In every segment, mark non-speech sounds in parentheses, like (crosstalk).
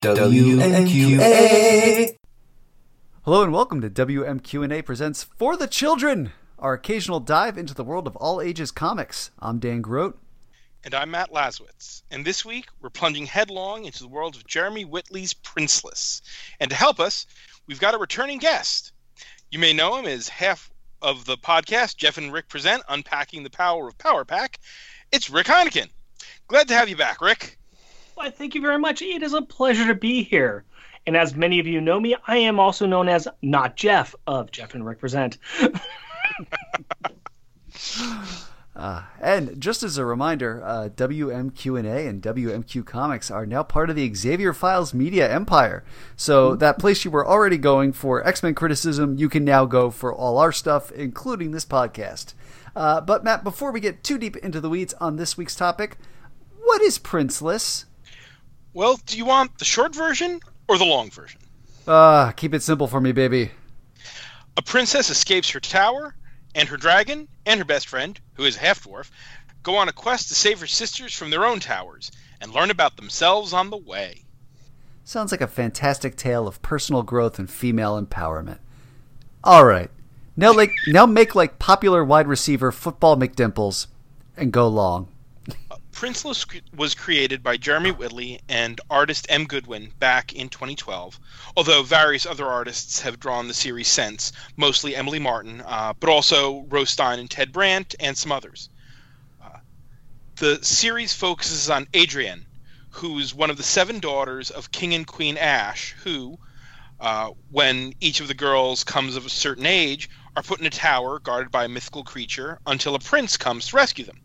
WMQA. Hello and welcome to WMQ&A presents For the Children, our occasional dive into the world of all ages comics. I'm Dan Grote. And I'm Matt Laswitz. And this week, we're plunging headlong into the world of Jeremy Whitley's Princeless. And to help us, we've got a returning guest. You may know him as half of the podcast Jeff and Rick present Unpacking the Power of Power Pack. It's Rick Heineken. Glad to have you back, Rick. Why, thank you very much. It is a pleasure to be here. And as many of you know me, I am also known as Not Jeff of Jeff and Rick Present. (laughs) Uh, and just as a reminder, uh, WMQ&A and WMQ Comics are now part of the Xavier Files media empire. So that place you were already going for X-Men criticism, you can now go for all our stuff, including this podcast. Uh, but Matt, before we get too deep into the weeds on this week's topic, what is Princeless? Well, do you want the short version or the long version? Uh, keep it simple for me, baby. A princess escapes her tower, and her dragon and her best friend, who is a half dwarf, go on a quest to save her sisters from their own towers and learn about themselves on the way. Sounds like a fantastic tale of personal growth and female empowerment. All right, now like now make like popular wide receiver football McDimples, and go long. Princeless was created by Jeremy Whitley and artist M. Goodwin back in 2012, although various other artists have drawn the series since, mostly Emily Martin, uh, but also Rose Stein and Ted Brandt, and some others. Uh, the series focuses on Adrienne, who's one of the seven daughters of King and Queen Ash, who, uh, when each of the girls comes of a certain age, are put in a tower guarded by a mythical creature until a prince comes to rescue them.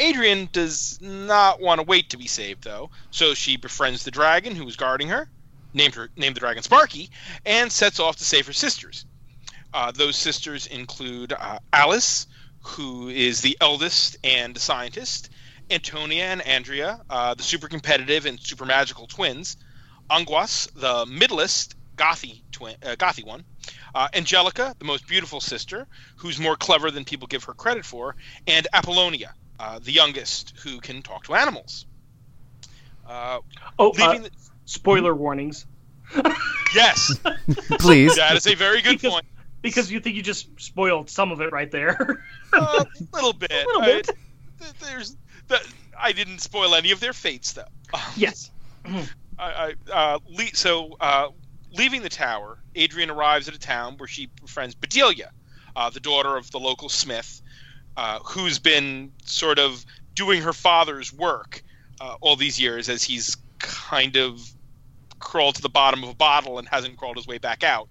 Adrienne does not want to wait to be saved, though, so she befriends the dragon who is guarding her, named her named the dragon Sparky, and sets off to save her sisters. Uh, those sisters include uh, Alice, who is the eldest and scientist, Antonia and Andrea, uh, the super competitive and super magical twins, Angoisse, the middlest gothy twin, uh, gothy one, uh, Angelica, the most beautiful sister, who's more clever than people give her credit for, and Apollonia, uh, the youngest, who can talk to animals. Uh, Oh, leaving uh, the- spoiler warnings. yes, (laughs) Please. that is a very good Because- point. Because you think you just spoiled some of it right there. (laughs) A little bit. A little bit. th- there's, the, I didn't spoil any of their fates, though. (laughs) Yes. I, I, uh, le- so, uh, leaving the tower, Adrienne arrives at a town where she befriends Bedelia, uh, the daughter of the local smith, uh, who's been sort of doing her father's work uh, all these years as he's kind of crawled to the bottom of a bottle and hasn't crawled his way back out.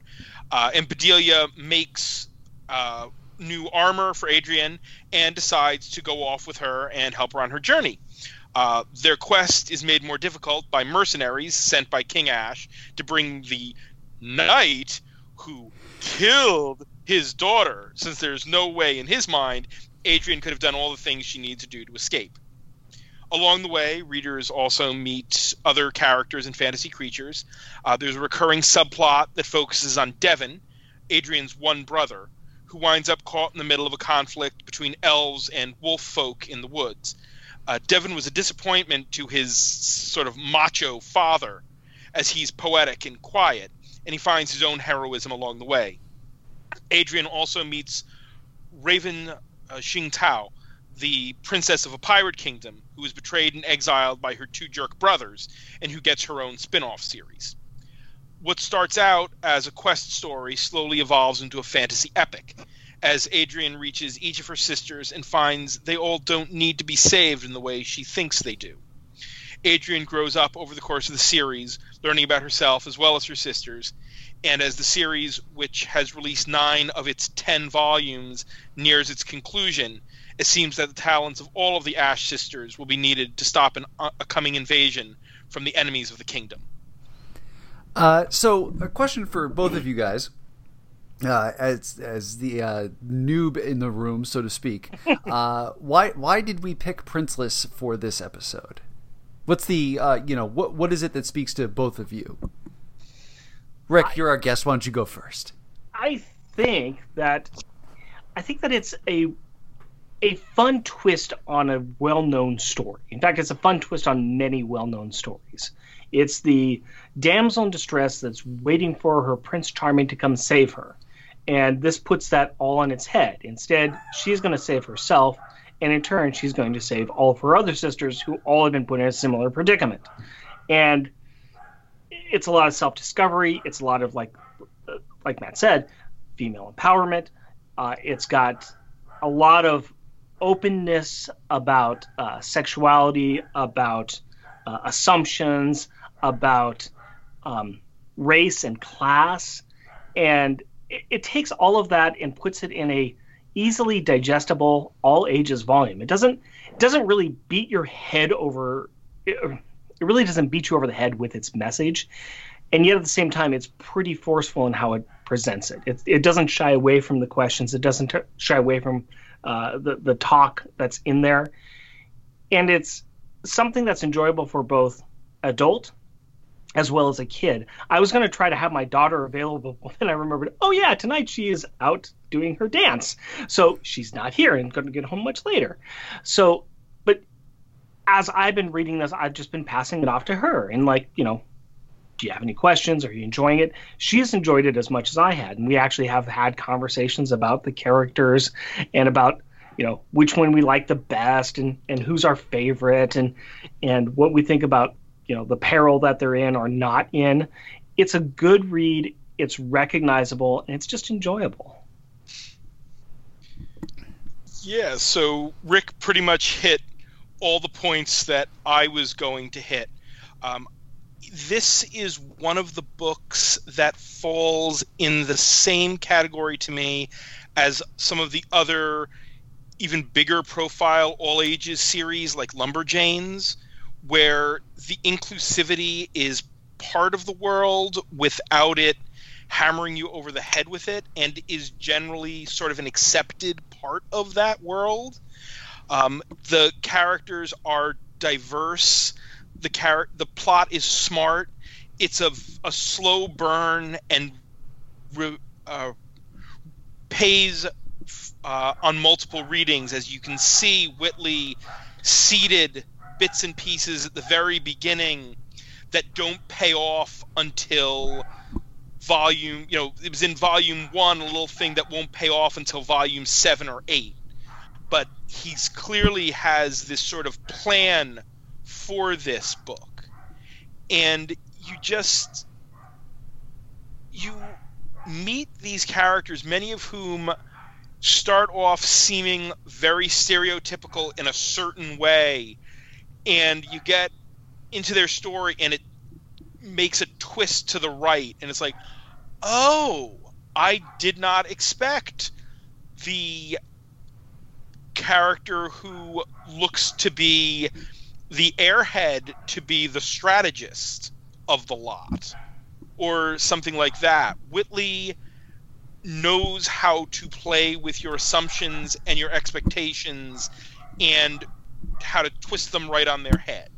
Uh, and Bedelia makes uh, new armor for Adrienne and decides to go off with her and help her on her journey. Uh, their quest is made more difficult by mercenaries sent by King Ash to bring the knight who killed his daughter, since there's no way in his mind Adrienne could have done all the things she needs to do to escape. Along the way, readers also meet other characters and fantasy creatures. Uh, there's a recurring subplot that focuses on Devon, Adrienne's one brother, who winds up caught in the middle of a conflict between elves and wolf folk in the woods. Uh, Devon was a disappointment to his sort of macho father, as he's poetic and quiet, and he finds his own heroism along the way. Adrienne also meets Raven uh, Xing Tao, the princess of a pirate kingdom, who is betrayed and exiled by her two jerk brothers, and who gets her own spin off series. What starts out as a quest story slowly evolves into a fantasy epic, as Adrienne reaches each of her sisters and finds they all don't need to be saved in the way she thinks they do. Adrienne grows up over the course of the series, learning about herself as well as her sisters, and as the series, which has released nine of its ten volumes, nears its conclusion, it seems that the talents of all of the Ash sisters will be needed to stop an, a coming invasion from the enemies of the kingdom. Uh, so, a question for both of you guys, uh, as as the uh, noob in the room, so to speak. (laughs) Uh, why why did we pick Princeless for this episode? What's the uh, you know what what is it that speaks to both of you? Rick, you're our guest. Why don't you go first? I think that I think that it's a a fun twist on a well-known story. In fact, it's a fun twist on many well-known stories. It's the damsel in distress that's waiting for her Prince Charming to come save her. And this puts that all on its head. Instead, she's going to save herself, and in turn, she's going to save all of her other sisters who all have been put in a similar predicament. And it's a lot of self discovery. It's a lot of, like, like Matt said, female empowerment. Uh, it's got a lot of openness about uh, sexuality, about uh, assumptions, about um, race and class, and it, it, takes all of that and puts it in a easily digestible, all ages volume. It doesn't it doesn't really beat your head over. It, it really doesn't beat you over the head with its message, and yet at the same time, it's pretty forceful in how it presents it. It, it doesn't shy away from the questions. It doesn't t- shy away from uh, the the talk that's in there, and it's something that's enjoyable for both adult as well as a kid. I was going to try to have my daughter available, but then I remembered, oh yeah, tonight she is out doing her dance, so she's not here and going to get home much later. So, as I've been reading this, I've just been passing it off to her and like you know do you have any questions? Are you enjoying it? She's enjoyed it as much as I had, and we actually have had conversations about the characters and about you know which one we like the best and and who's our favorite and and what we think about you know the peril that they're in or not in. It's a good read. It's recognizable and it's just enjoyable. Yeah, so Rick pretty much hit all the points that I was going to hit. Um, this is one of the books that falls in the same category to me as some of the other even bigger profile all ages series like Lumberjanes, where the inclusivity is part of the world without it hammering you over the head with it and is generally sort of an accepted part of that world. Um, the characters are diverse the char- the plot is smart. It's a, a slow burn and re- uh, pays uh, on multiple readings. As you can see, Whitley seeded bits and pieces at the very beginning that don't pay off until volume you know it was in volume one a little thing that won't pay off until volume seven or eight but he's clearly has this sort of plan for this book. And you just you meet these characters, many of whom start off seeming very stereotypical in a certain way, and you get into their story and it makes a twist to the right, and it's like, oh, I did not expect the character who looks to be the airhead to be the strategist of the lot or something like that. Whitley knows how to play with your assumptions and your expectations and how to twist them right on their head.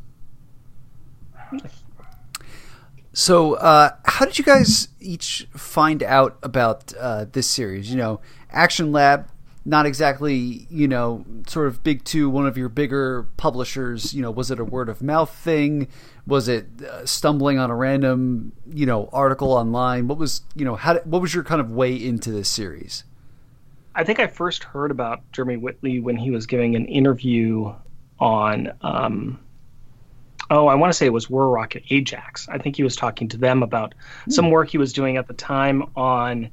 So, uh, how did you guys each find out about uh, this series? You know, Action Lab not exactly, you know, sort of big to one of your bigger publishers. You know, was it a word of mouth thing? Was it uh, stumbling on a random, you know, article online? What was, you know, how? What was your kind of way into this series? I think I first heard about Jeremy Whitley when he was giving an interview on, um, oh, I want to say it was War Rocket Ajax. I think he was talking to them about mm. some work he was doing at the time on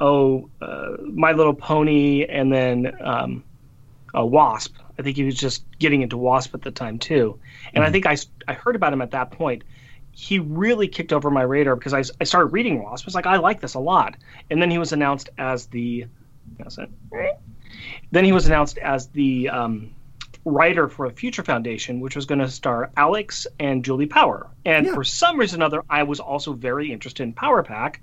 oh, uh, My Little Pony, and then um, a Wasp. I think he was just getting into Wasp at the time too, and mm-hmm. I think I I heard about him at that point. He really kicked over my radar because I, I started reading Wasp. I was like, I like this a lot, and then he was announced as the. Then he was announced as the um, writer for a Future Foundation, which was going to star Alex and Julie Power. And yeah. for some reason or other, I was also very interested in Power Pack.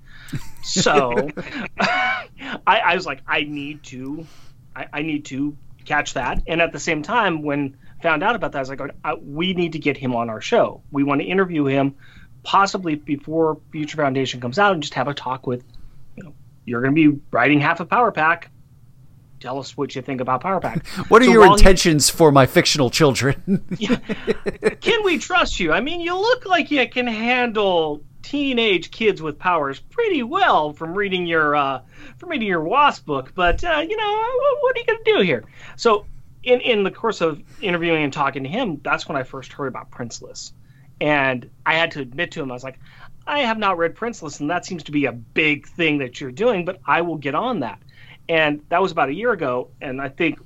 So (laughs) (laughs) I, I, was like, I need to, I, I, need to catch that. And at the same time, when found out about that, I was like, uh, we need to get him on our show. We want to interview him, possibly before Future Foundation comes out, and just have a talk with, you know, you're going to be writing half of Power Pack tell us what you think about Power Pack. (laughs) what are So your intentions for my fictional children? (laughs) can we trust you? I mean, you look like you can handle teenage kids with powers pretty well from reading your uh, from reading your Wasp book, but uh, you know, what, what are you going to do here? So, in in the course of interviewing and talking to him, that's when I first heard about Princeless, and I had to admit to him, I was like, I have not read Princeless, and that seems to be a big thing that you're doing, but I will get on that. And that was about a year ago, and I think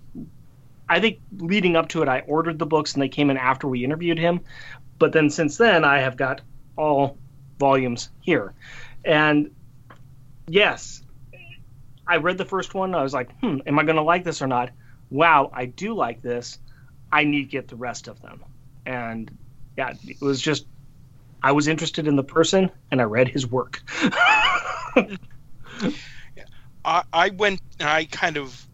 I think leading up to it, I ordered the books and they came in after we interviewed him. But then since then, I have got all volumes here. And yes, I read the first one. I was like, hmm, am I going to like this or not? Wow, I do like this. I need to get the rest of them. And yeah, it was just, I was interested in the person and I read his work. (laughs) I, went and I kind of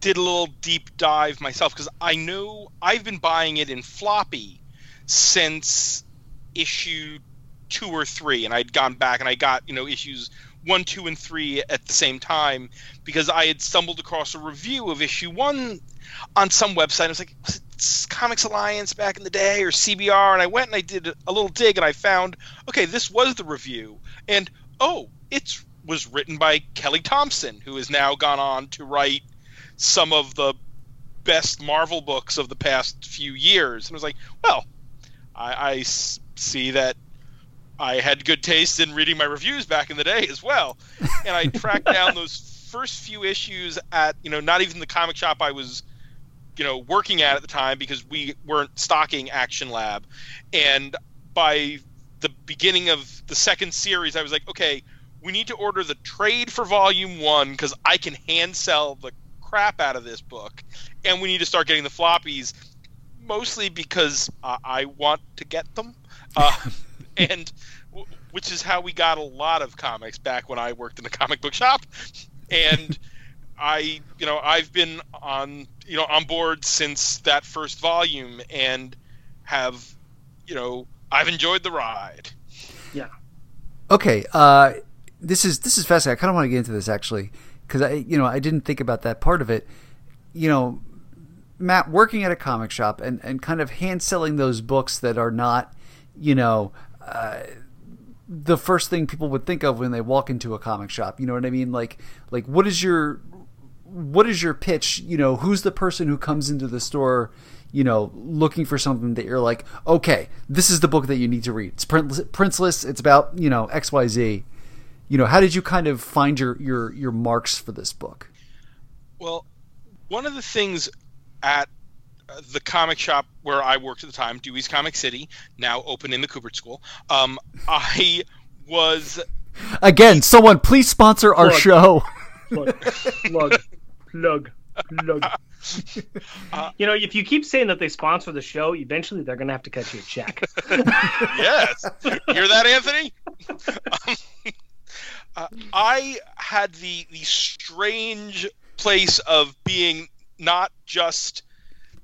did a little deep dive myself because I know I've been buying it in floppy since issue two or three, and I'd gone back and I got you know issues one, two, and three at the same time because I had stumbled across a review of issue one on some website. I was like, was it Comics Alliance back in the day or CBR? And I went and I did a little dig and I found, okay, this was the review, and oh, it's was written by Kelly Thompson, who has now gone on to write some of the best Marvel books of the past few years. And I was like, well, I see that I had good taste in reading my reviews back in the day as well. And I tracked (laughs) down those first few issues at, you know, not even the comic shop I was, you know, working at at the time because we weren't stocking Action Lab. And by the beginning of the second series, I was like, okay, we need to order the trade for volume one because I can hand sell the crap out of this book, and we need to start getting the floppies, mostly because uh, I want to get them, uh, (laughs) and w- which is how we got a lot of comics back when I worked in a comic book shop, and (laughs) I, you know, I've been on, you know, on board since that first volume, and have, you know, I've enjoyed the ride. Yeah. Okay, uh, this is this is fascinating. I kind of want to get into this actually because I, you know, I didn't think about that part of it. You know, Matt working at a comic shop and and kind of hand selling those books that are not, you know. Uh, the first thing people would think of when they walk into a comic shop, you know what I mean? Like, like what is your, what is your pitch? You know, who's the person who comes into the store, you know, looking for something that you're like, okay, this is the book that you need to read. It's Princeless. It's about you know X Y Z. You know, how did you kind of find your your your marks for this book? Well, one of the things at uh, the comic shop where I worked at the time, Dewey's Comic City, now open in the Kubert School, um, (laughs) I was Again, someone please sponsor our Plug. show. plug, plug, plug, plug. (laughs) Uh, you know, if you keep saying that they sponsor the show, eventually they're going to have to cut you a check. (laughs) yes. Hear that, Anthony? Um, uh, I had the the strange place of being not just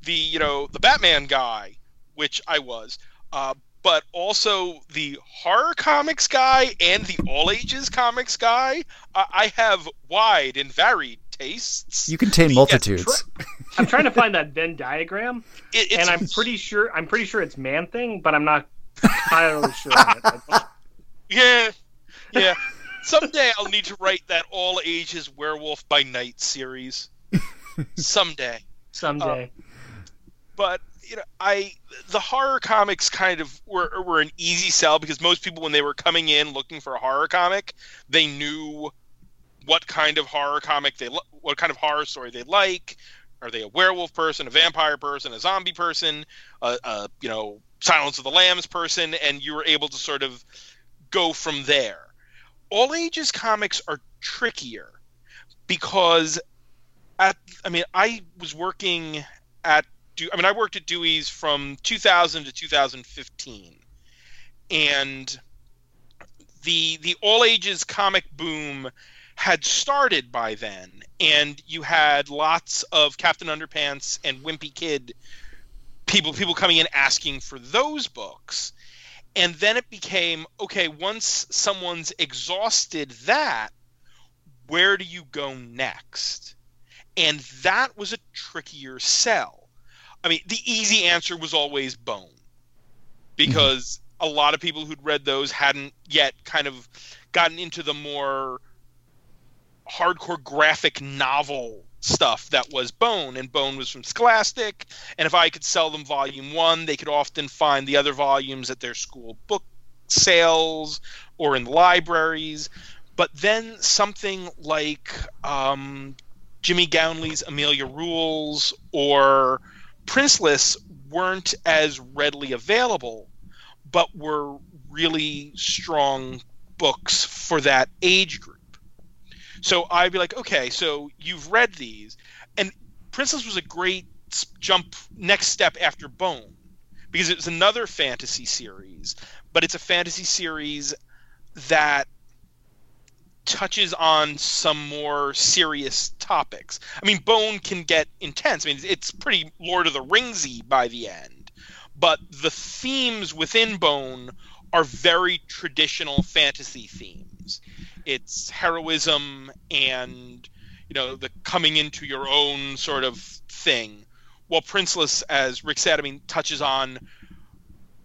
the you know the Batman guy, which I was, uh, but also the horror comics guy and the all ages comics guy. Uh, I have wide and varied tastes. You contain multitudes. I'm trying to find that Venn diagram, It- and I'm pretty sure I'm pretty sure it's man thing, but I'm not entirely sure. (laughs) Yeah, yeah. Someday I'll need to write that all ages Werewolf by Night series. Someday. Someday. Um, but you know, I the horror comics kind of were were an easy sell because most people when they were coming in looking for a horror comic, they knew what kind of horror comic they what kind of horror story they like. Are they a werewolf person, a vampire person, a zombie person, a, a you know Silence of the Lambs person, and you were able to sort of go from there. All ages comics are trickier because at I mean I was working at Du- I mean I worked at Dewey's from 2000 to 2015 and the the all ages comic boom had started by then. And you had lots of Captain Underpants and Wimpy Kid people people coming in asking for those books and then it became okay once someone's exhausted that where do you go next and that was a trickier sell. I mean, the easy answer was always Bone, because mm-hmm. a lot of people who'd read those hadn't yet kind of gotten into the more hardcore graphic novel stuff that was Bone, and Bone was from Scholastic. And if I could sell them volume one, they could often find the other volumes at their school book sales or in libraries. But then something like um, Jimmy Gownley's Amelia Rules or Princeless weren't as readily available, but were really strong books for that age group. So I'd be like, okay, so you've read these, and Princess was a great jump next step after Bone because it's another fantasy series, but it's a fantasy series that touches on some more serious topics. I mean, Bone can get intense. I mean, it's pretty Lord of the Ringsy by the end, but the themes within Bone are very traditional fantasy themes. It's heroism and you know the coming into your own sort of thing. While Princeless, as Rick said, I mean, touches on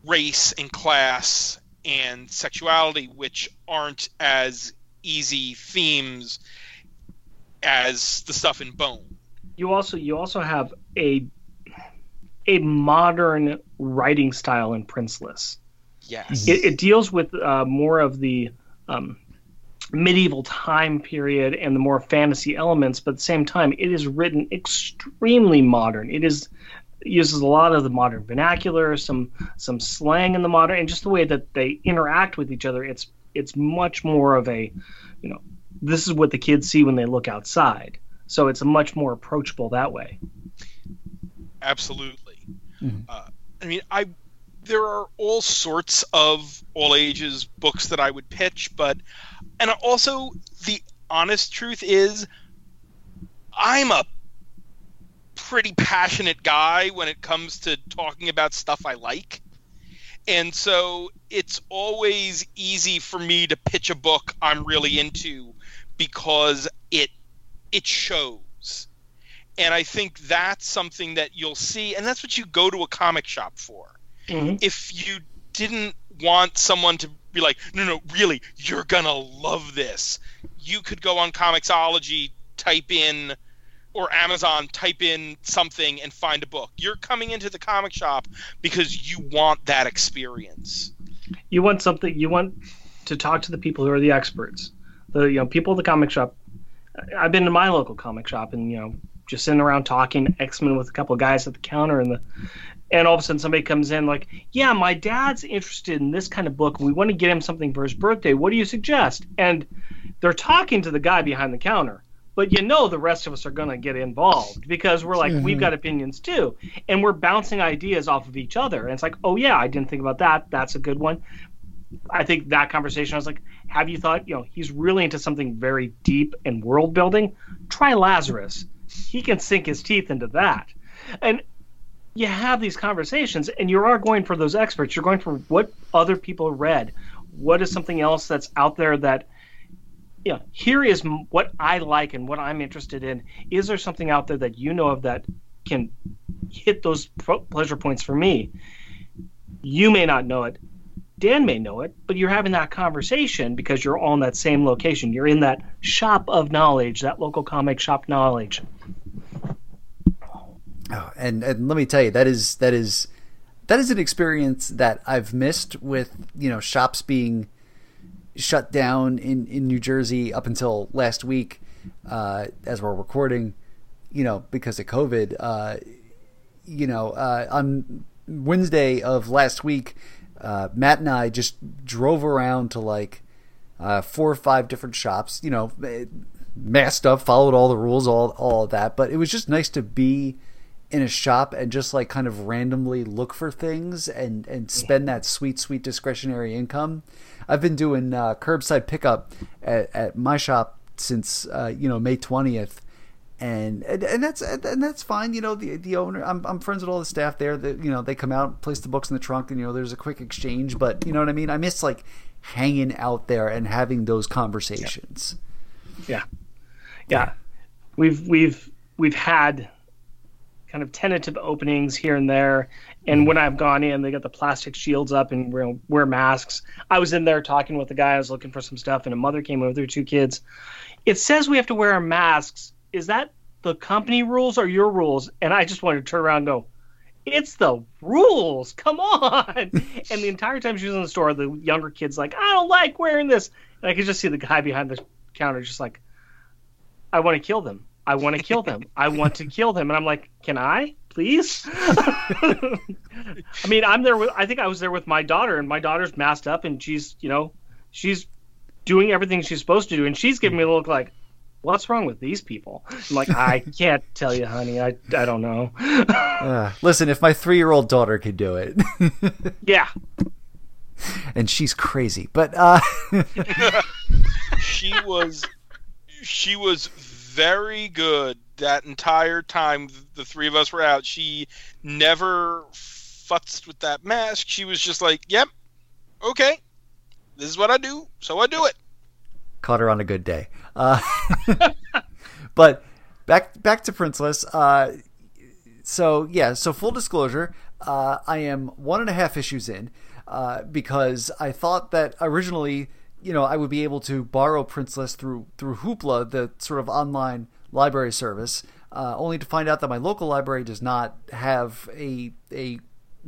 race and class and sexuality, which aren't as easy themes as the stuff in Bone. You also you also have a a modern writing style in Princeless. Yes, it, it deals with uh, more of the um, medieval time period and the more fantasy elements, but at the same time, it is written extremely modern. It is uses a lot of the modern vernacular, some some slang in the modern, and just the way that they interact with each other. It's it's much more of a, you know, this is what the kids see when they look outside. So it's a much more approachable that way. Absolutely. Mm-hmm. Uh, I mean, I there are all sorts of all ages books that I would pitch, but and also the honest truth is I'm a pretty passionate guy when it comes to talking about stuff I like. And so it's always easy for me to pitch a book I'm really into because it it shows. And I think that's something that you'll see and that's what you go to a comic shop for. Mm-hmm. If you didn't want someone to be like, no, no, really, you're gonna love this. You could go on Comixology, type in or Amazon, type in something and find a book. You're coming into the comic shop because you want that experience. You want something. You want to talk to the people who are the experts. The you know people at the comic shop. I've been to my local comic shop and you know just sitting around talking X Men with a couple of guys at the counter and the and all of a sudden somebody comes in like, yeah, my dad's interested in this kind of book. We want to get him something for his birthday. What do you suggest? And they're talking to the guy behind the counter but you know the rest of us are going to get involved because we're like mm-hmm. we've got opinions too and we're bouncing ideas off of each other and it's like oh yeah i didn't think about that that's a good one i think that conversation i was like have you thought you know he's really into something very deep and world building try lazarus he can sink his teeth into that and you have these conversations and you are going for those experts you're going for what other people read what is something else that's out there that you know, here is what I like and what I'm interested in. Is there something out there that you know of that can hit those pleasure points for me? You may not know it. Dan may know it, but you're having that conversation because you're all in that same location. You're in that shop of knowledge, that local comic shop knowledge. Oh, and and let me tell you, that is that is that is an experience that I've missed with you know shops being shut down in, in New Jersey up until last week, uh, as we're recording, you know, because of COVID. Uh, you know, uh, on Wednesday of last week, uh, Matt and I just drove around to like uh, four or five different shops, you know, masked up, followed all the rules, all, all of that. But it was just nice to be in a shop and just like kind of randomly look for things and, and spend that sweet, sweet discretionary income I've been doing uh, curbside pickup at, at my shop since uh, you know May twentieth. And, and and that's and that's fine. You know, the the owner. I'm I'm friends with all the staff there. That you know they come out, place the books in the trunk, and you know there's a quick exchange. But you know what I mean. I miss like hanging out there and having those conversations. Yeah, yeah. We've we've we've had kind of tentative openings here and there. And when I've gone in, they got the plastic shields up and wear, wear masks. I was in there talking with the guy. I was looking for some stuff, and a mother came with her two kids. It says we have to wear our masks. Is that the company rules or your rules? And I just wanted to turn around and go, it's the rules. Come on. (laughs) and the entire time she was in the store, the younger kid's like, I don't like wearing this. And I could just see the guy behind the counter just like, I want to kill them. I want to kill them. I want to kill them. And I'm like, can I, please? (laughs) I mean, I'm there with, I think I was there with my daughter, and my daughter's masked up, and she's, you know, she's doing everything she's supposed to do. And she's giving me a look like, what's wrong with these people? I'm like, I can't tell you, honey. I, I don't know. (laughs) Uh, listen, if my three year old daughter could do it. (laughs) yeah. And she's crazy, but uh... she was she was very good that entire time the three of us were out. She never futzed with that mask. She was just like, "Yep, okay, this is what I do, so I do it." Caught her on a good day. Uh, (laughs) but back back to Princeless. Uh, so yeah, so full disclosure, uh, I am one and a half issues in uh, because I thought that originally, you know, I would be able to borrow Princeless through through Hoopla, the sort of online library service, uh, only to find out that my local library does not have a a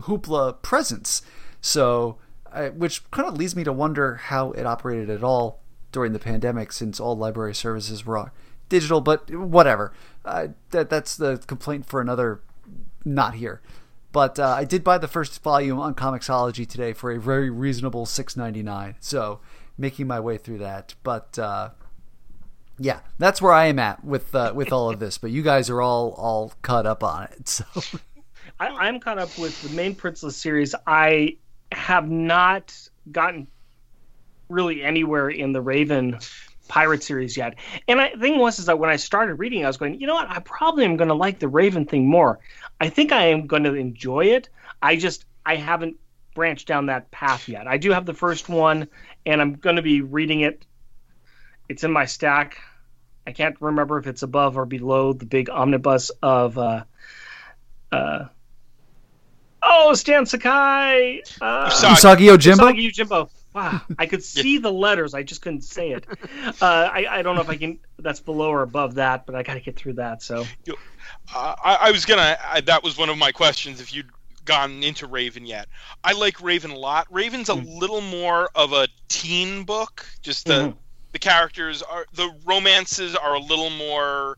Hoopla presence. So, uh, which kind of leads me to wonder how it operated at all during the pandemic, since all library services were digital. But whatever, uh, that that's the complaint for another. Not here. But uh, I did buy the first volume on Comixology today for a very reasonable six ninety nine. So making my way through that. But uh, yeah, that's where I am at with uh, with all of this. But you guys are all all caught up on it. So (laughs) I, am caught up with the main Princeless series. I have not gotten really anywhere in the Raven pirate series yet. And the thing was is that when I started reading, I was going, you know what? I probably am going to like the Raven thing more. I think I am going to enjoy it. I just I haven't branched down that path yet. I do have the first one, and I'm going to be reading it. It's in my stack. I can't remember if it's above or below the big omnibus of. Uh, uh, oh, Stan Sakai! Uh, Usagi Yojimbo? Usagi Yojimbo. Wow, I could see the letters. I just couldn't say it. Uh, I, I don't know if I can. That's below or above that, but I got to get through that. So, uh, I, I, was gonna. I, that was one of my questions. If you'd gone into Raven yet, I like Raven a lot. Raven's a mm. little more of a teen book. Just the mm-hmm. the characters are the romances are a little more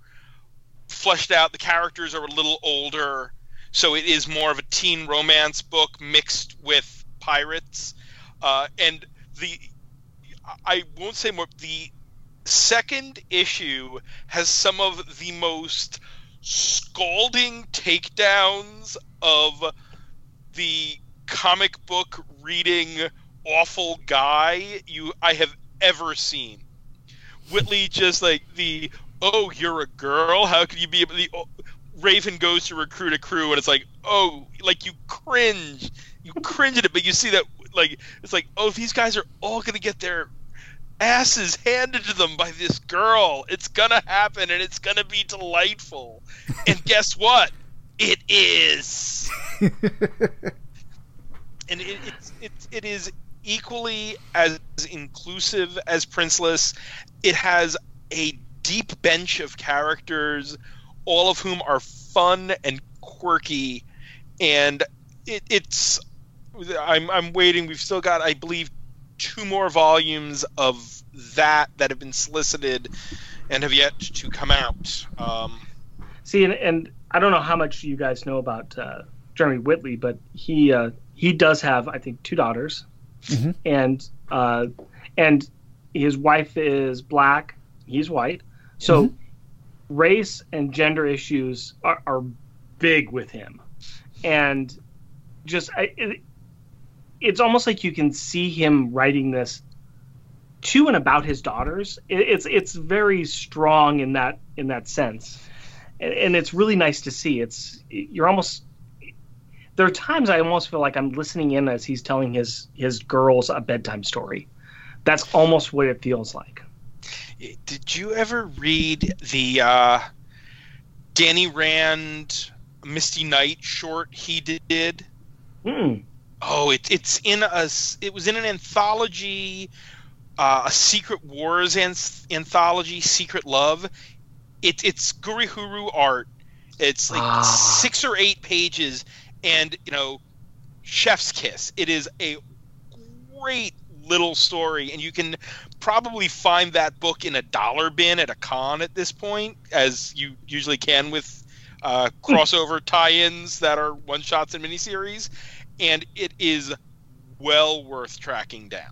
fleshed out. The characters are a little older, so it is more of a teen romance book mixed with pirates uh, and the I won't say more. The second issue has some of the most scalding takedowns of the comic book reading awful guy you I have ever seen. Whitley just like the oh you're a girl? How could you be the oh, Raven goes to recruit a crew and it's like oh like you cringe. You cringe at it but you see that like it's like oh these guys are all gonna get their asses handed to them by this girl. It's gonna happen and it's gonna be delightful. And guess what it is (laughs) and it, it's it, it is equally as inclusive as princeless it has a deep bench of characters all of whom are fun and quirky and it, it's I'm I'm waiting. We've still got, I believe, two more volumes of that that have been solicited and have yet to come out. Um, See, and, and I don't know how much you guys know about uh, Jeremy Whitley, but he uh, he does have, I think, two daughters, mm-hmm. and uh, and his wife is black, he's white, so mm-hmm. race and gender issues are, are big with him, and just I, it, it's almost like you can see him writing this to and about his daughters. it's it's very strong in that in that sense, and, and it's really nice to see. It's you're almost there are times I almost feel like I'm listening in as he's telling his his girls a bedtime story. That's almost what it feels like. Did you ever read the uh, Danny Rand Misty Knight short he did. Mm. Oh, it, it's in a it was in an anthology, uh, a Secret Wars anth- anthology, Secret Love. It, it's Gurihiru art. It's like Ah. six or eight pages, and you know, chef's kiss. It is a great little story, and you can probably find that book in a dollar bin at a con at this point, as you usually can with uh, crossover tie-ins that are one shots and miniseries, and it is well worth tracking down.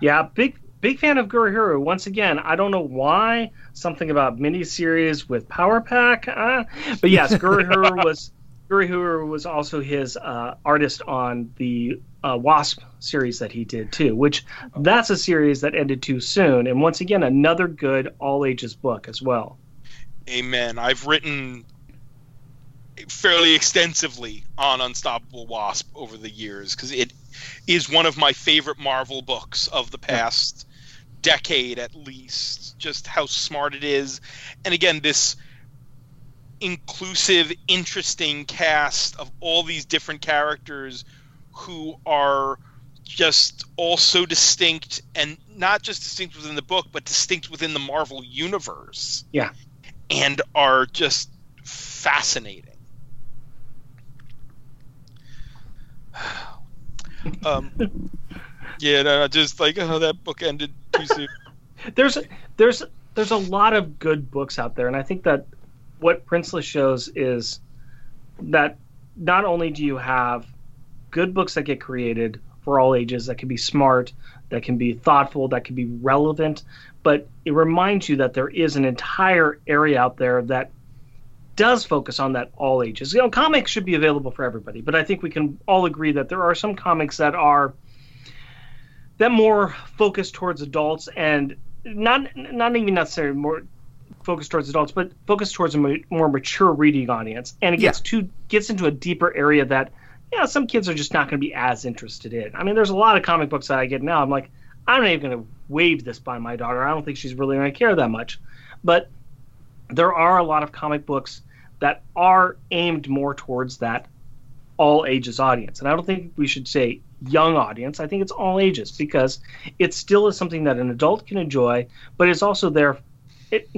Yeah, big big fan of Gurihiru. Once again, I don't know why something about miniseries with Power Pack, uh, but yes, (laughs) Gurihiru was Gurihiru was also his uh, artist on the uh, Wasp series that he did too. Which that's a series that ended too soon, and once again, another good all ages book as well. Amen. I've written fairly extensively on Unstoppable Wasp over the years because it is one of my favorite Marvel books of the past decade at least. Just how smart it is. And again, this inclusive, interesting cast of all these different characters who are just all so distinct and not just distinct within the book, but distinct within the Marvel universe. Yeah. And are just fascinating. (sighs) um, (laughs) yeah, no, just like oh, that book ended too soon. (laughs) there's there's there's a lot of good books out there, and I think that what Princeless shows is that not only do you have good books that get created for all ages that can be smart, that can be thoughtful, that can be relevant, but it reminds you that there is an entire area out there that does focus on that all ages. You know, comics should be available for everybody, but I think we can all agree that there are some comics that are that more focused towards adults and not not even necessarily more focused towards adults, but focused towards a ma- more mature reading audience, and it gets to gets into a deeper area that yeah some kids are just not going to be as interested in. I mean, there's a lot of comic books that I get now. I'm like, I'm not even going to wave this by my daughter. I don't think she's really going to care that much, but there are a lot of comic books that are aimed more towards that all ages audience, and I don't think we should say young audience. I think it's all ages because it still is something that an adult can enjoy, but it's also there it,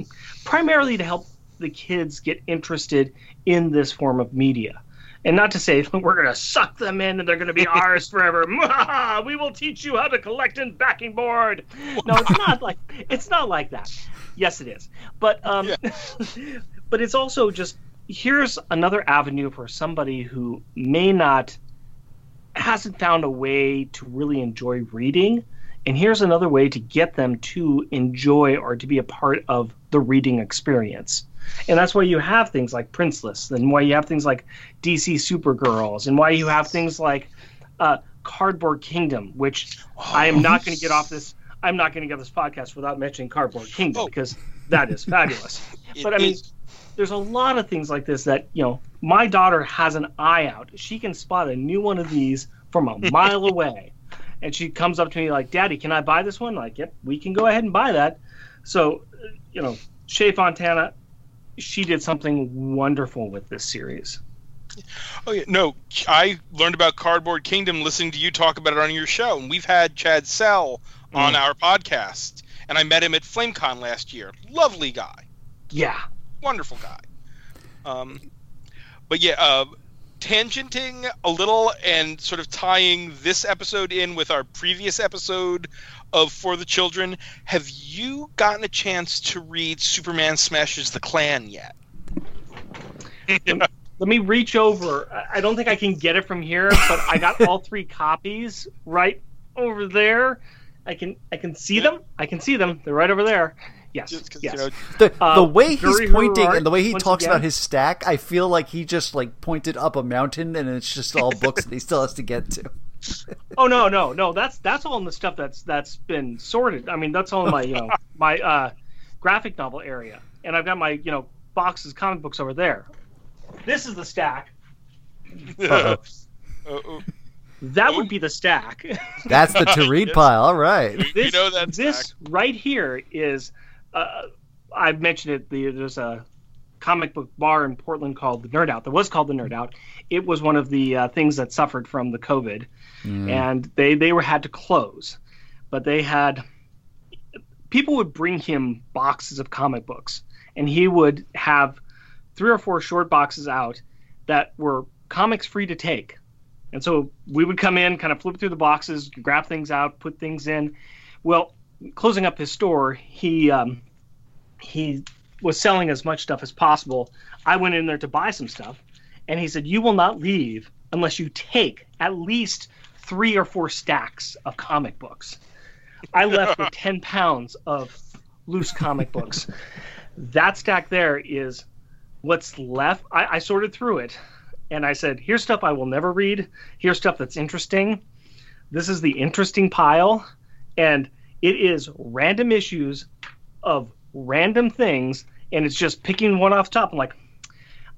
primarily to help the kids get interested in this form of media. And not to say (laughs) we're going to suck them in and they're going to be (laughs) ours forever. (laughs) we will teach you how to collect in backing board. No, it's not like it's not like that. Yes, it is. But um, but it's also just here's another avenue for somebody who may not hasn't found a way to really enjoy reading and here's another way to get them to enjoy or to be a part of the reading experience and that's why you have things like princeless and why you have things like dc supergirls and why you have things like uh, cardboard kingdom which i am not going to get off this i'm not going to get this podcast without mentioning cardboard kingdom Oh. because that is fabulous (laughs) but i mean is- there's a lot of things like this that you know my daughter has an eye out. She can spot a new one of these from a (laughs) mile away. And she comes up to me like daddy can i buy this one? Like yep we can go ahead and buy that. So uh, you know Shea Fontana she did something wonderful with this series. Oh yeah, no. I learned about Cardboard Kingdom listening to you talk about it on your show, and we've had Chad Sell on our podcast, and I met him at FlameCon last year. Lovely guy, yeah wonderful guy. Um, but yeah, uh, tangenting a little and sort of tying this episode in with our previous episode of For the Children. Have you gotten a chance to read Superman Smashes the Klan yet? let me reach over I- i don't think i can get it from here but i got all (laughs) three copies right over there i can i can see them i can see them they're right over there yes Just 'cause, yes you know, The, Uh, the way he's pointing and the way he talks again- about his stack, I feel like he just like pointed up a mountain and it's just all (laughs) books that he still has to get to. (laughs) Oh no, no, no. That's that's all in the stuff that's that's been sorted. I mean, that's all in my you know (laughs) my uh, graphic novel area, and I've got my you know boxes, comic books over there. This is the stack. uh, uh, That would be the stack. That's the to read Yes. pile. All right. you this know that this right here is uh, I've mentioned it. The, there's a comic book bar in Portland called the Nerd Out. That was called the Nerd Out. It was one of the uh, things that suffered from the COVID, and they they were had to close. But they had people would bring him boxes of comic books, and he would have three or four short boxes out that were comics free to take. And so we would come in, kind of flip through the boxes, grab things out, put things in. Well, closing up his store, he um, he was selling as much stuff as possible. I went in there to buy some stuff, and he said, "You will not leave unless you take at least three or four stacks of comic books." I left with (laughs) ten pounds of loose comic books. That stack there is what's left. I, I sorted through it, and I said, "Here's stuff I will never read. Here's stuff that's interesting. This is the interesting pile, and it is random issues of random things, and it's just picking one off top. I'm like,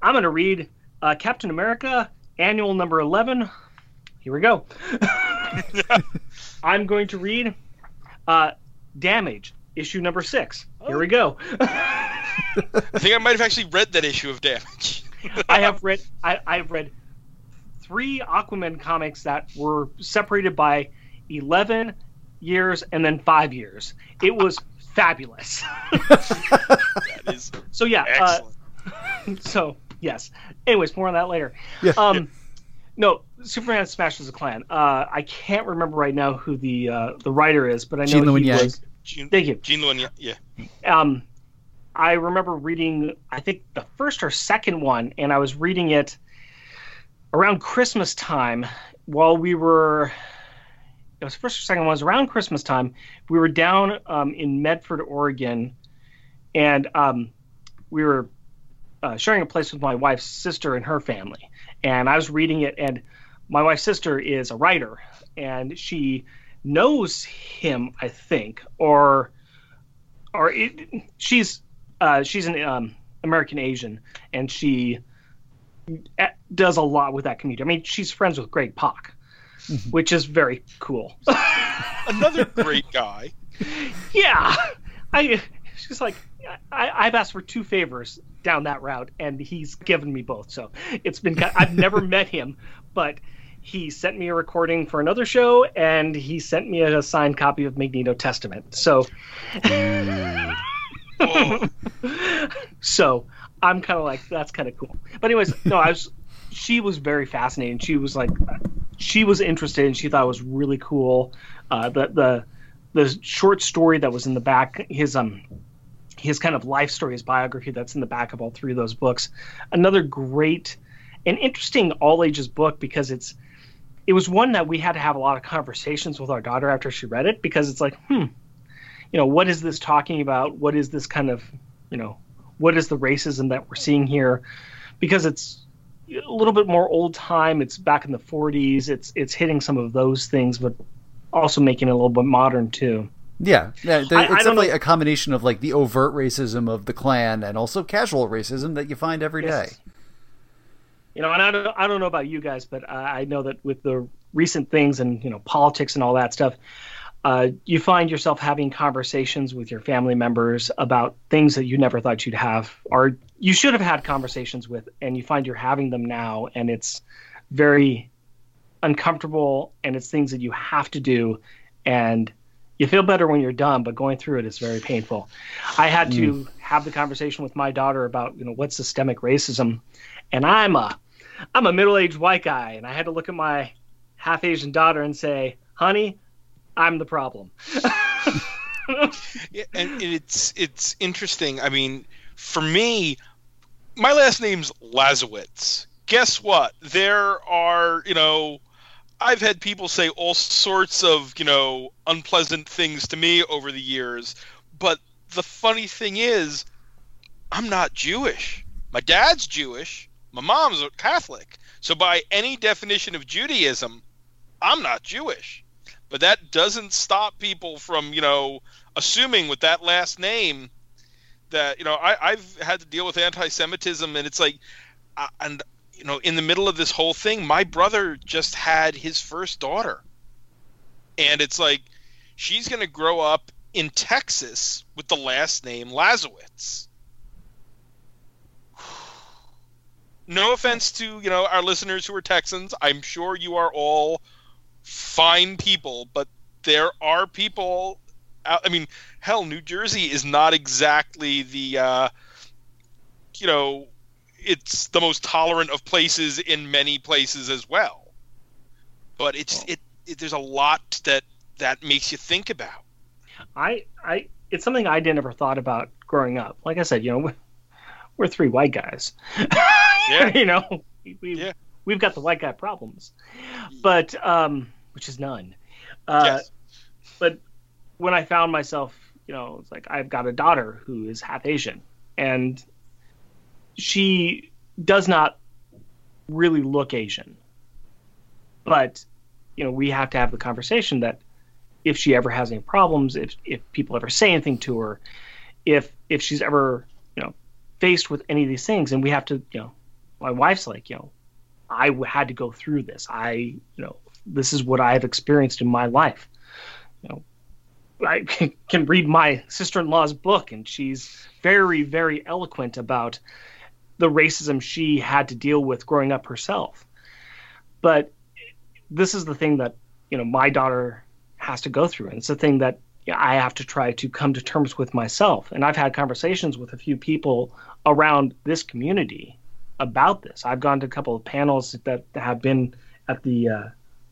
I'm going to read uh, Captain America Annual Number Eleven. Here we go. (laughs) I'm going to read uh, Damage Issue Number Six. Here we go. (laughs) I think I might have actually read that issue of Damage. I have read I, I've read three Aquaman comics that were separated by eleven years and then five years. It was fabulous. (laughs) that is so yeah, uh, (laughs) so yes. Anyways, more on that later. Yeah. Um, no, Superman Smashes the Klan. Uh, I can't remember right now who the uh, the writer is, but I know Gene Luen he Yang. was. Gene, Thank you. Gene Luen, yeah, yeah. um, I remember reading, I think the first or second one, and I was reading it around Christmas time while we were. It was first or second one. Was around Christmas time. We were down um, in Medford, Oregon, and um, we were uh, sharing a place with my wife's sister and her family. And I was reading it, and my wife's sister is a writer, and she knows him, I think, or or it, she's uh, she's an um, American Asian, and she uh, does a lot with that community. I mean, she's friends with Greg Pak, Mm-hmm. which is very cool. (laughs) Another great guy. yeah, I she's like I, I've asked for two favors down that route, and he's given me both. So it's been I've never (laughs) met him, but he sent me a recording for another show, and he sent me a signed copy of Magneto Testament. So (laughs) so I'm kind of like that's kind of cool. But anyways, no, I was. She was very fascinating. She was like, she was interested, and she thought it was really cool. Uh, the the the short story that was in the back, his um, his kind of life story, his biography that's in the back of all three of those books. Another great and interesting all ages book because it's it was one that we had to have a lot of conversations with our daughter after she read it because it's like, hmm, you know, what is this talking about? What is this kind of, you know, what is the racism that we're seeing here? Because it's a little bit more old time. It's back in the 40s. It's it's hitting some of those things, but also making it a little bit modern too. Yeah, yeah. there- I- I it's definitely a combination of like the overt racism of the Klan and also casual racism that you find every day. Yes. You know, and I don't, I don't know about you guys, but I I know that with the recent things and you know politics and all that stuff, uh, you find yourself having conversations with your family members about things that you never thought you'd have, or you should have had conversations with, and you find you're having them now, and it's very uncomfortable, and it's things that you have to do, and you feel better when you're done, but going through it is very painful. I had to have the conversation with my daughter about you know what's systemic racism, and I'm a I'm a middle-aged white guy, and I had to look at my half Asian daughter and say, "Honey, I'm the problem." (laughs) yeah, and it's it's interesting. I mean, for me, my last name's Lazowitz. Guess what? There are, you know, I've had people say all sorts of, you know, unpleasant things to me over the years, but the funny thing is, I'm not Jewish. My dad's Jewish. My mom's Catholic. So by any definition of Judaism, I'm not Jewish. But that doesn't stop people from, you know, assuming with that last name that, you know, I, I've had to deal with anti-Semitism, and it's like, uh, and you know, in the middle of this whole thing, my brother just had his first daughter, and it's like, she's going to grow up in Texas with the last name Lazowitz. (sighs) no offense to you know our listeners who are Texans. I'm sure you are all fine people, but there are people. Out, I mean, hell, New Jersey is not exactly the uh, you know it's the most tolerant of places in many places as well. But it's it, it there's a lot that that makes you think about. I I it's something I never thought about growing up. Like I said, you know, we're three white guys. (laughs) Yeah. you know, we, Yeah. We've got the white guy problems, but um, which is none. Uh, yes. But when I found myself, you know, it's like I've got a daughter who is half Asian, and she does not really look Asian. But you know, we have to have the conversation that if she ever has any problems, if if people ever say anything to her, if if she's ever you know faced with any of these things, and we have to you know, my wife's like you know, I had to go through this. I you know this is what I've experienced in my life. You know, I (laughs) can read my sister-in-law's book, and she's very very eloquent about the racism she had to deal with growing up herself. But this is the thing that you know my daughter has to go through, and it's the thing that I have to try to come to terms with myself. And I've had conversations with a few people around this community about this. I've gone to a couple of panels that have been at the uh,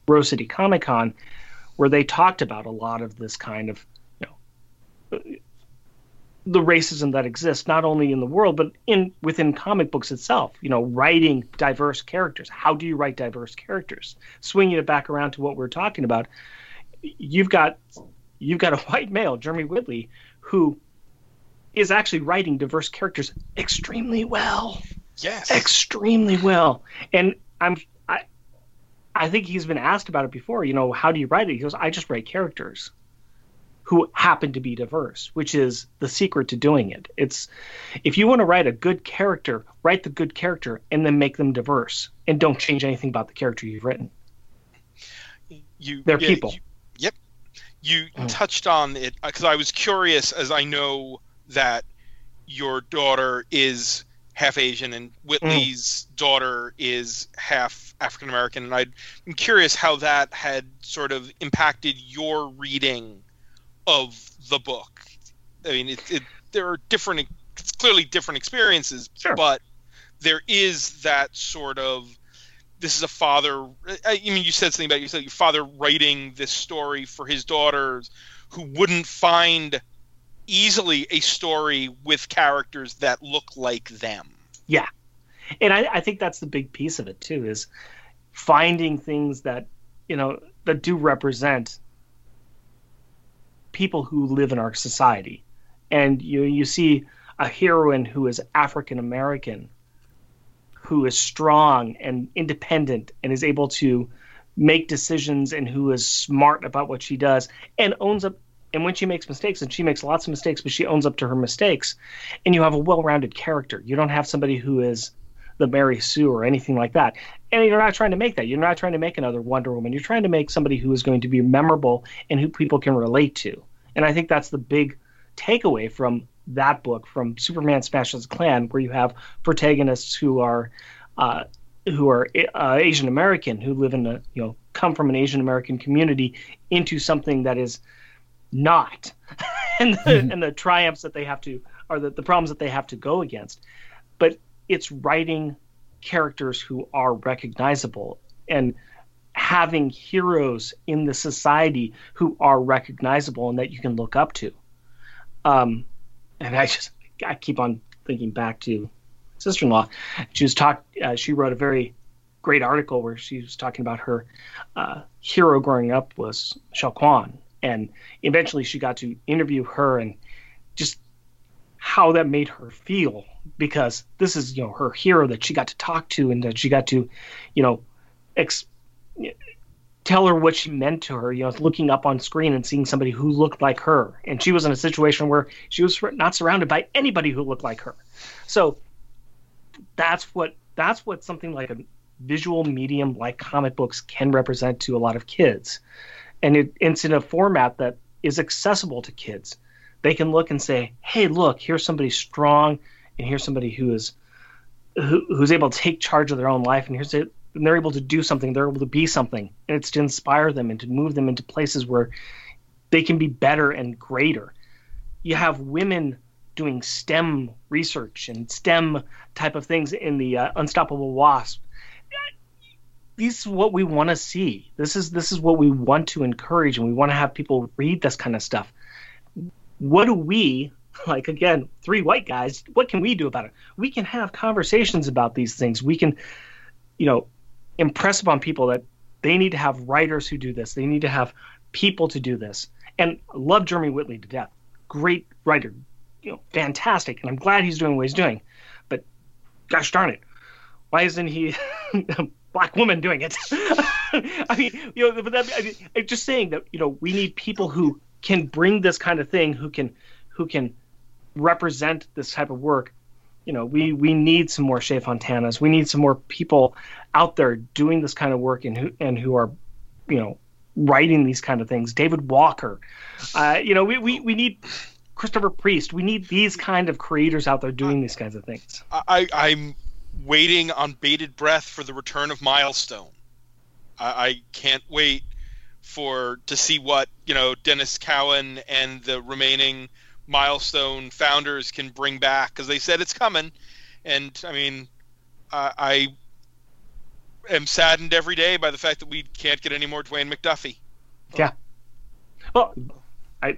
Rose City Comic Con where they talked about a lot of this kind of, you know, the racism that exists not only in the world but in within comic books itself. You know, writing diverse characters. How do you write diverse characters? Swinging it back around to what we're talking about, you've got you've got a white male, Jeremy Whitley, who is actually writing diverse characters extremely well Yes. extremely well. And I'm I I think he's been asked about it before. You know, how do you write it? He goes, I just write characters who happen to be diverse, which is the secret to doing it. It's if you want to write a good character, write the good character and then make them diverse, and don't change anything about the character you've written. you They're yeah, people. you- yep. You Mm. touched on it because I was curious, as I know that your daughter is half Asian and mm. Whitley's daughter is half African American, and I'm curious how that had sort of impacted your reading of the book. I mean, it, it, there are different, it's clearly different experiences, Sure. but there is that sort of this is a father. I mean, you said something about you said your father writing this story for his daughters who wouldn't find easily a story with characters that look like them. Yeah. And I, I think that's the big piece of it too is finding things that you know that do represent people who live in our society and you you see a heroine who is African American who is strong and independent and is able to make decisions and who is smart about what she does and owns up and when she makes mistakes and she makes lots of mistakes but she owns up to her mistakes and you have a well-rounded character you don't have somebody who is the Mary Sue or anything like that. And you're not trying to make that. You're not trying to make another Wonder Woman. You're trying to make somebody who is going to be memorable and who people can relate to. And I think that's the big takeaway from that book, from Superman Smashes Klan, where you have protagonists who are uh, who are uh, Asian American, who live in a you know come from an Asian American community into something that is not, (laughs) and the, and the triumphs that they have to are the, the problems that they have to go against. But it's writing characters who are recognizable and having heroes in the society who are recognizable and that you can look up to. Um, and I just I keep on thinking back to sister-in-law. She was talk. Uh, she wrote a very great article where she was talking about her uh, hero growing up was Shao Kwan, and eventually she got to interview her and just how that made her feel because this is you know her hero that she got to talk to and that she got to you know ex- tell her what she meant to her you know looking up on screen and seeing somebody who looked like her. And she was in a situation where she was not surrounded by anybody who looked like her. So that's what that's what something like a visual medium like comic books can represent to a lot of kids and it, it's in a format that is accessible to kids. They can look and say hey look here's somebody strong and here's somebody who is who, who's able to take charge of their own life and here's it and they're able to do something they're able to be something and it's to inspire them and to move them into places where they can be better and greater. You have women doing stem research and stem type of things in the uh, unstoppable wasp this is what we want to see. This is this is what we want to encourage and we want to have people read this kind of stuff. What do we like again three white guys what can we do about it? We can have conversations about these things. We can you know impress upon people that they need to have writers who do this. They need to have people to do this. And love jeremy whitley to death. Great writer. You know fantastic and i'm glad he's doing what he's doing. But gosh darn it why isn't he (laughs) black woman doing it. (laughs) I mean you know but that, I mean, I'm just saying that you know we need people who can bring this kind of thing who can who can represent this type of work. You know we we need some more Shea Fontanas. We need some more people out there doing this kind of work and who and who are you know writing these kind of things. David Walker. Uh, you know we, we we need Christopher Priest. We need these kind of creators out there doing these kinds of things. I, I'm waiting on bated breath for the return of Milestone. I, I can't wait for to see what you know Denys Cowan and the remaining Milestone founders can bring back because they said it's coming, and I mean, I, I am saddened every day by the fact that we can't get any more Dwayne McDuffie. yeah well I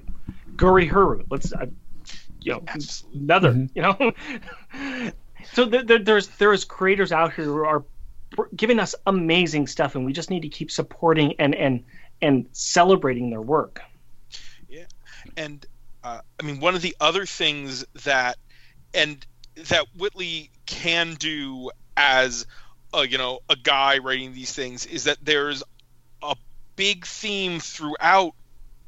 Gurihiru let's uh, you know Absolutely. another Mhm. you know (laughs) so there, there, there's there's creators out here who are giving us amazing stuff and we just need to keep supporting and and and celebrating their work. Yeah, and uh, I mean, one of the other things that and that Whitley can do as a, you know a guy writing these things is that there's a big theme throughout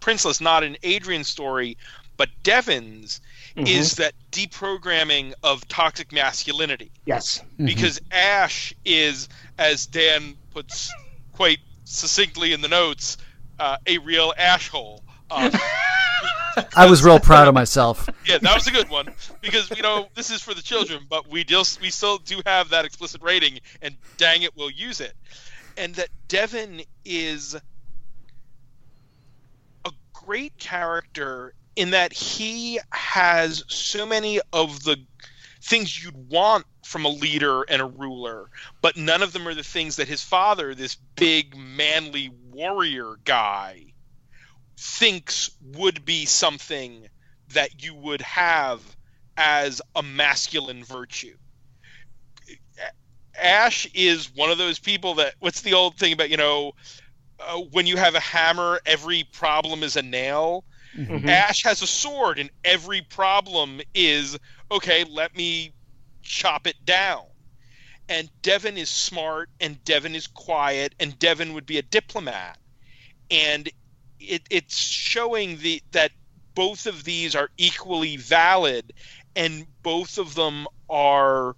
Princeless, not an Adrienne story, but Devin's, Mhm. is that deprogramming of toxic masculinity yes Mhm. because Ash is, as Dan puts quite succinctly in the notes, uh, a real ashhole. Um, (laughs) I was real proud of myself. yeah, that was a good one because you know this is for the children, but we still we still do have that explicit rating, and dang it, we'll use it. And that Devin is a great character in that he has so many of the things you'd want from a leader and a ruler, but none of them are the things that his father, this big manly warrior guy, thinks would be something that you would have as a masculine virtue. Ash is one of those people that what's the old thing about you know uh, when you have a hammer every problem is a nail Mhm. Ash has a sword, and every problem is okay. Let me chop it down. And Devin is smart, and Devin is quiet, and Devin would be a diplomat. And it, it's showing the that both of these are equally valid, and both of them are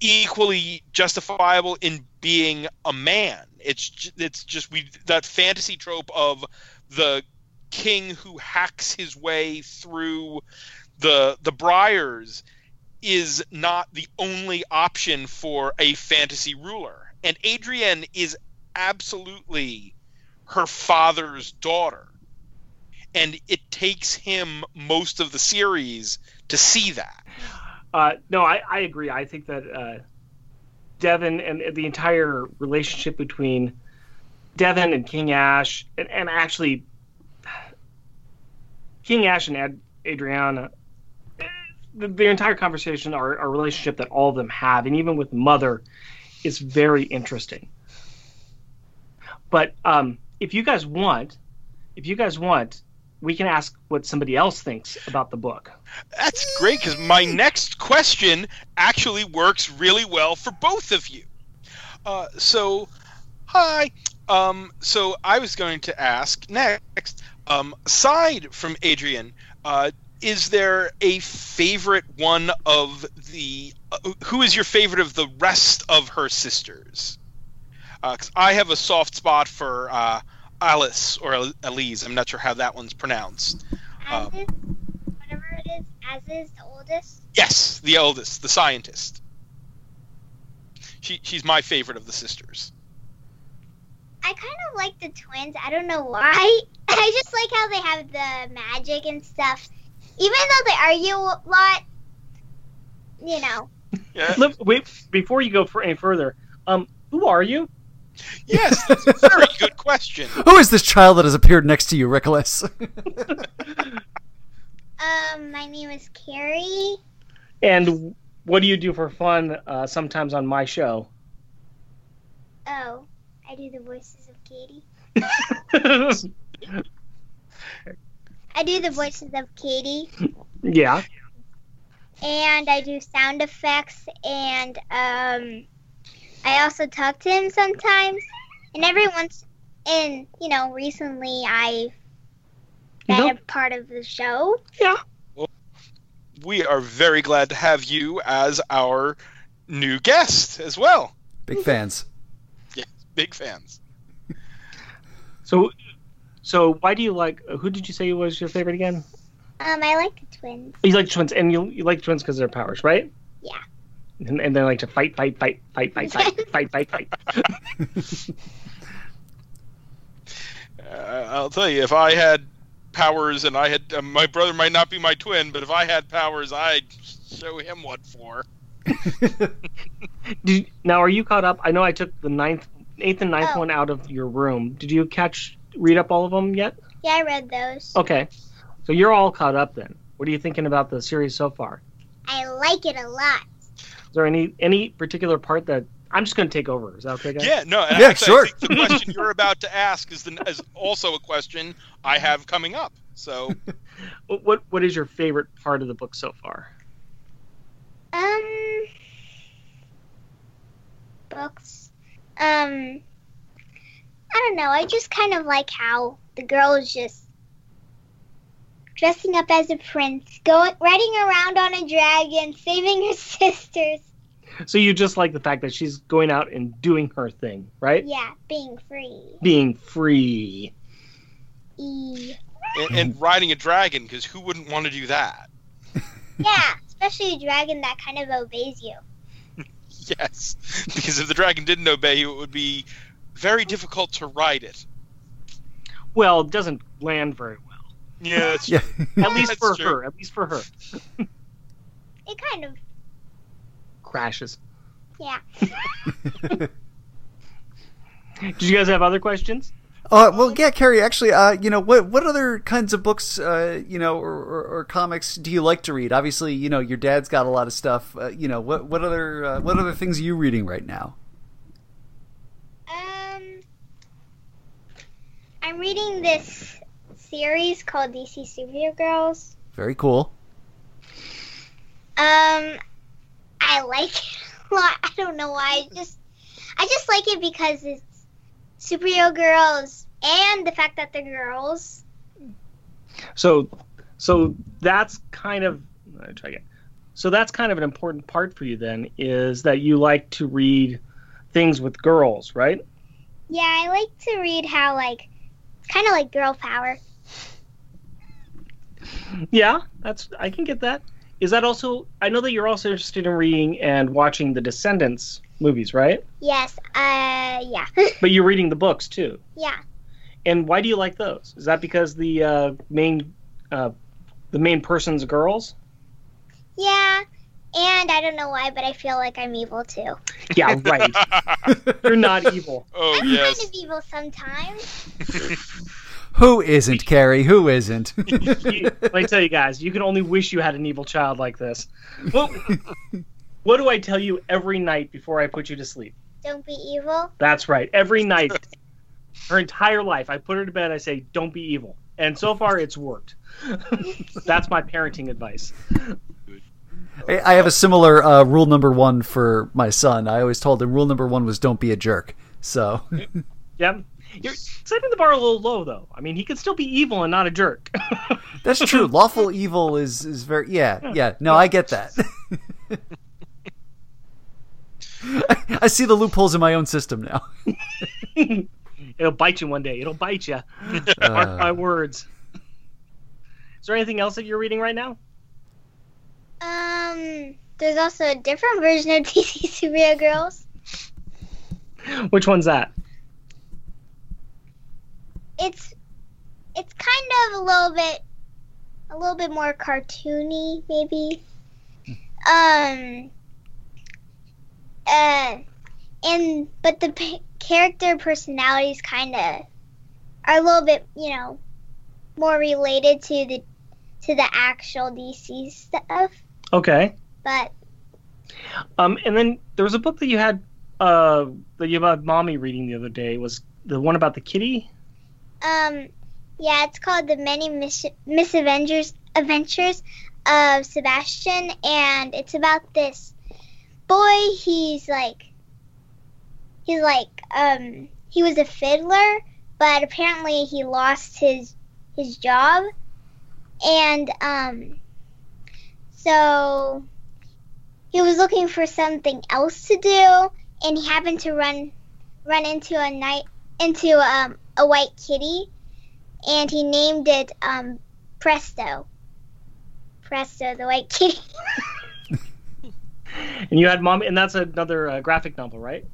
equally justifiable in being a man. It's it's just we that fantasy trope of the king who hacks his way through the the briars is not the only option for a fantasy ruler. And Adrienne is absolutely her father's daughter. And it takes him most of the series to see that. Uh, no, I, I agree. I think that uh, Devin and the entire relationship between Devin and King Ash, and, and actually King Ash and Ad, Adriana, eh, the, the entire conversation, our, our relationship that all of them have, and even with Mother, is very interesting. But um, if you guys want, if you guys want, we can ask what somebody else thinks about the book. That's great because my next question actually works really well for both of you. Uh, so, hi. Um, so I was going to ask next. Um, aside from Adrienne, uh, is there a favorite one of the? Uh, who is your favorite of the rest of her sisters? Because I have a soft spot for uh, Alice or Elise. I'm not sure how that one's pronounced. Um, Alice, whatever it is, as is the oldest? Yes, the eldest, the scientist. She she's my favorite of the sisters. I kind of like the twins. I don't know why. I just like how they have the magic and stuff. Even though they argue a lot, you know. Yeah. Look, wait, before you go for any further, um, who are you? Yes, that's (laughs) a very good question. Who is this child that has appeared next to you, Nicholas? (laughs) Um, my name is Carrie. And what do you do for fun uh, sometimes on my show? Oh, I do the voices of Katie. (laughs) I do the voices of Katie, yeah. and I do sound effects, and um, I also talk to him sometimes. And every once, and you know, recently I've You been know- a part of the show. Yeah. Well, we are very glad to have you as our new guest as well. Big fans. Yeah, big fans. So, so why do you like? Who did you say was your favorite again? Um, I like the twins. You like twins, and you, you like twins because of their powers, right? Yeah. And, and they like to fight, fight, fight, fight, fight, fight, (laughs) fight, fight, fight. Uh, I'll tell you, if I had powers and I had uh, my brother might not be my twin, but if I had powers, I'd show him what for. (laughs) Did, now, are you caught up? I know I took the ninth, eighth, and ninth Oh. one out of your room. Did you catch, read up all of them yet? Yeah, I read those. Okay, so you're all caught up then. What are you thinking about the series so far? I like it a lot. Is there any any particular part that I'm just going to take over? Is that okay, guys? Yeah, no. and Yeah, actually, sure. I think the question you're about to ask is, the, is also a question I have coming up. So (laughs) What- What What is your favorite part of the book so far? Um, books. Um, I don't know. I just kind of like how the girl is just dressing up as a prince, going riding around on a dragon, saving her (laughs) sisters. So you just like the fact that she's going out and doing her thing, right? Yeah, being free. Being free. E. and, and riding a dragon, because who wouldn't want to do that? (laughs) Yeah, especially a dragon that kind of obeys you. (laughs) Yes, because if the dragon didn't obey you, it would be very difficult to ride it. Well, it doesn't land very well. Yeah, that's Yeah. (laughs) At least That's for true. her. At least for her. (laughs) It kind of, Crashes. yeah. (laughs) Did you guys have other questions? Uh, well, yeah, Carrie. Actually, uh, you know, what what other kinds of books, uh, you know, or, or, or comics do you like to read? Obviously, you know, your dad's got a lot of stuff. Uh, you know, what what other uh, what other things are you reading right now? Um, I'm reading this series called DC Superhero Girls. Very cool. Um, I like it a lot. I don't know why. I just, I just like it because it's superhero girls and the fact that they're girls. So, so that's kind of. Let me try again. So that's kind of an important part for you then, is that you like to read things with girls, right? Yeah, I like to read how like, it's kind of like girl power. Yeah, that's I can get that. Is that also? I know that you're also interested in reading and watching the Descendants movies, right? Yes. Uh, yeah, (laughs) But you're reading the books too. yeah. And why do you like those? Is that because the uh, main uh, the main person's girls? Yeah. And I don't know why, but I feel like I'm evil too. (laughs) Yeah, right. (laughs) you're not evil. (laughs) oh I'm yes. kind of evil sometimes. Who isn't Carrie? Who isn't? You- let me tell you guys, you can only wish you had an evil child like this. Well, what do I tell you every night before I put you to sleep? Don't be evil. That's right. Every night, her entire life, I put her to bed. I say, "Don't be evil," and so far, it's worked. That's my parenting advice. I I have a similar uh, rule number one for my son. I always told him rule number one was don't be a jerk. So (laughs) yeah, You're setting the bar a little low, though. I mean, he could still be evil and not a jerk. (laughs) that's true. Lawful evil is is very yeah yeah. No, I get that. I, (laughs) I see the loopholes in my own system now. It'll bite you one day. It'll bite you. Mark Uh, my words. Is there anything else that you're reading right now? Um, there's also a different version of (laughs) DC Superhero Girls. Which one's that? It's it's kind of a little bit a little bit more cartoony, maybe. Um. Uh, and but the p- character personalities kind of are a little bit, you know, more related to the to the actual DC stuff. Okay. But Um, and then there was a book that you had uh that you had mommy reading the other day. Was the one about the kitty? um, yeah, it's called the Many Miss Misadventures Adventures of Sebastian, and it's about this boy. He's like, he's like, um, he was a fiddler, but apparently he lost his his job, and um, so he was looking for something else to do, and he happened to run run into a night into um, a white kitty, and he named it um, Presto. Presto, the white kitty. (laughs) And you had mom, and that's another uh, graphic novel, right?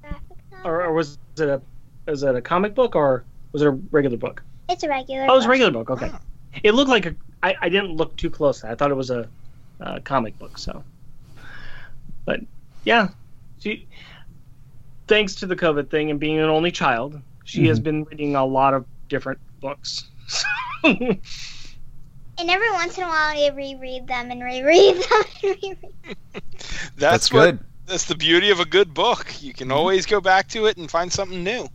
Graphic novel? Or, or was it a was it a comic book or was it a regular book? It's a regular. Oh, it was a regular book. Okay. It looked like a. I, I didn't look too close. I thought it was a, uh comic book. So, but yeah, she. Thanks to the COVID thing and being an only child, she has been reading a lot of different books. (laughs) And every once in a while, I reread them and reread them and reread. (laughs) That's, That's what- good. That's the beauty of a good book. You can always go back to it and find something new.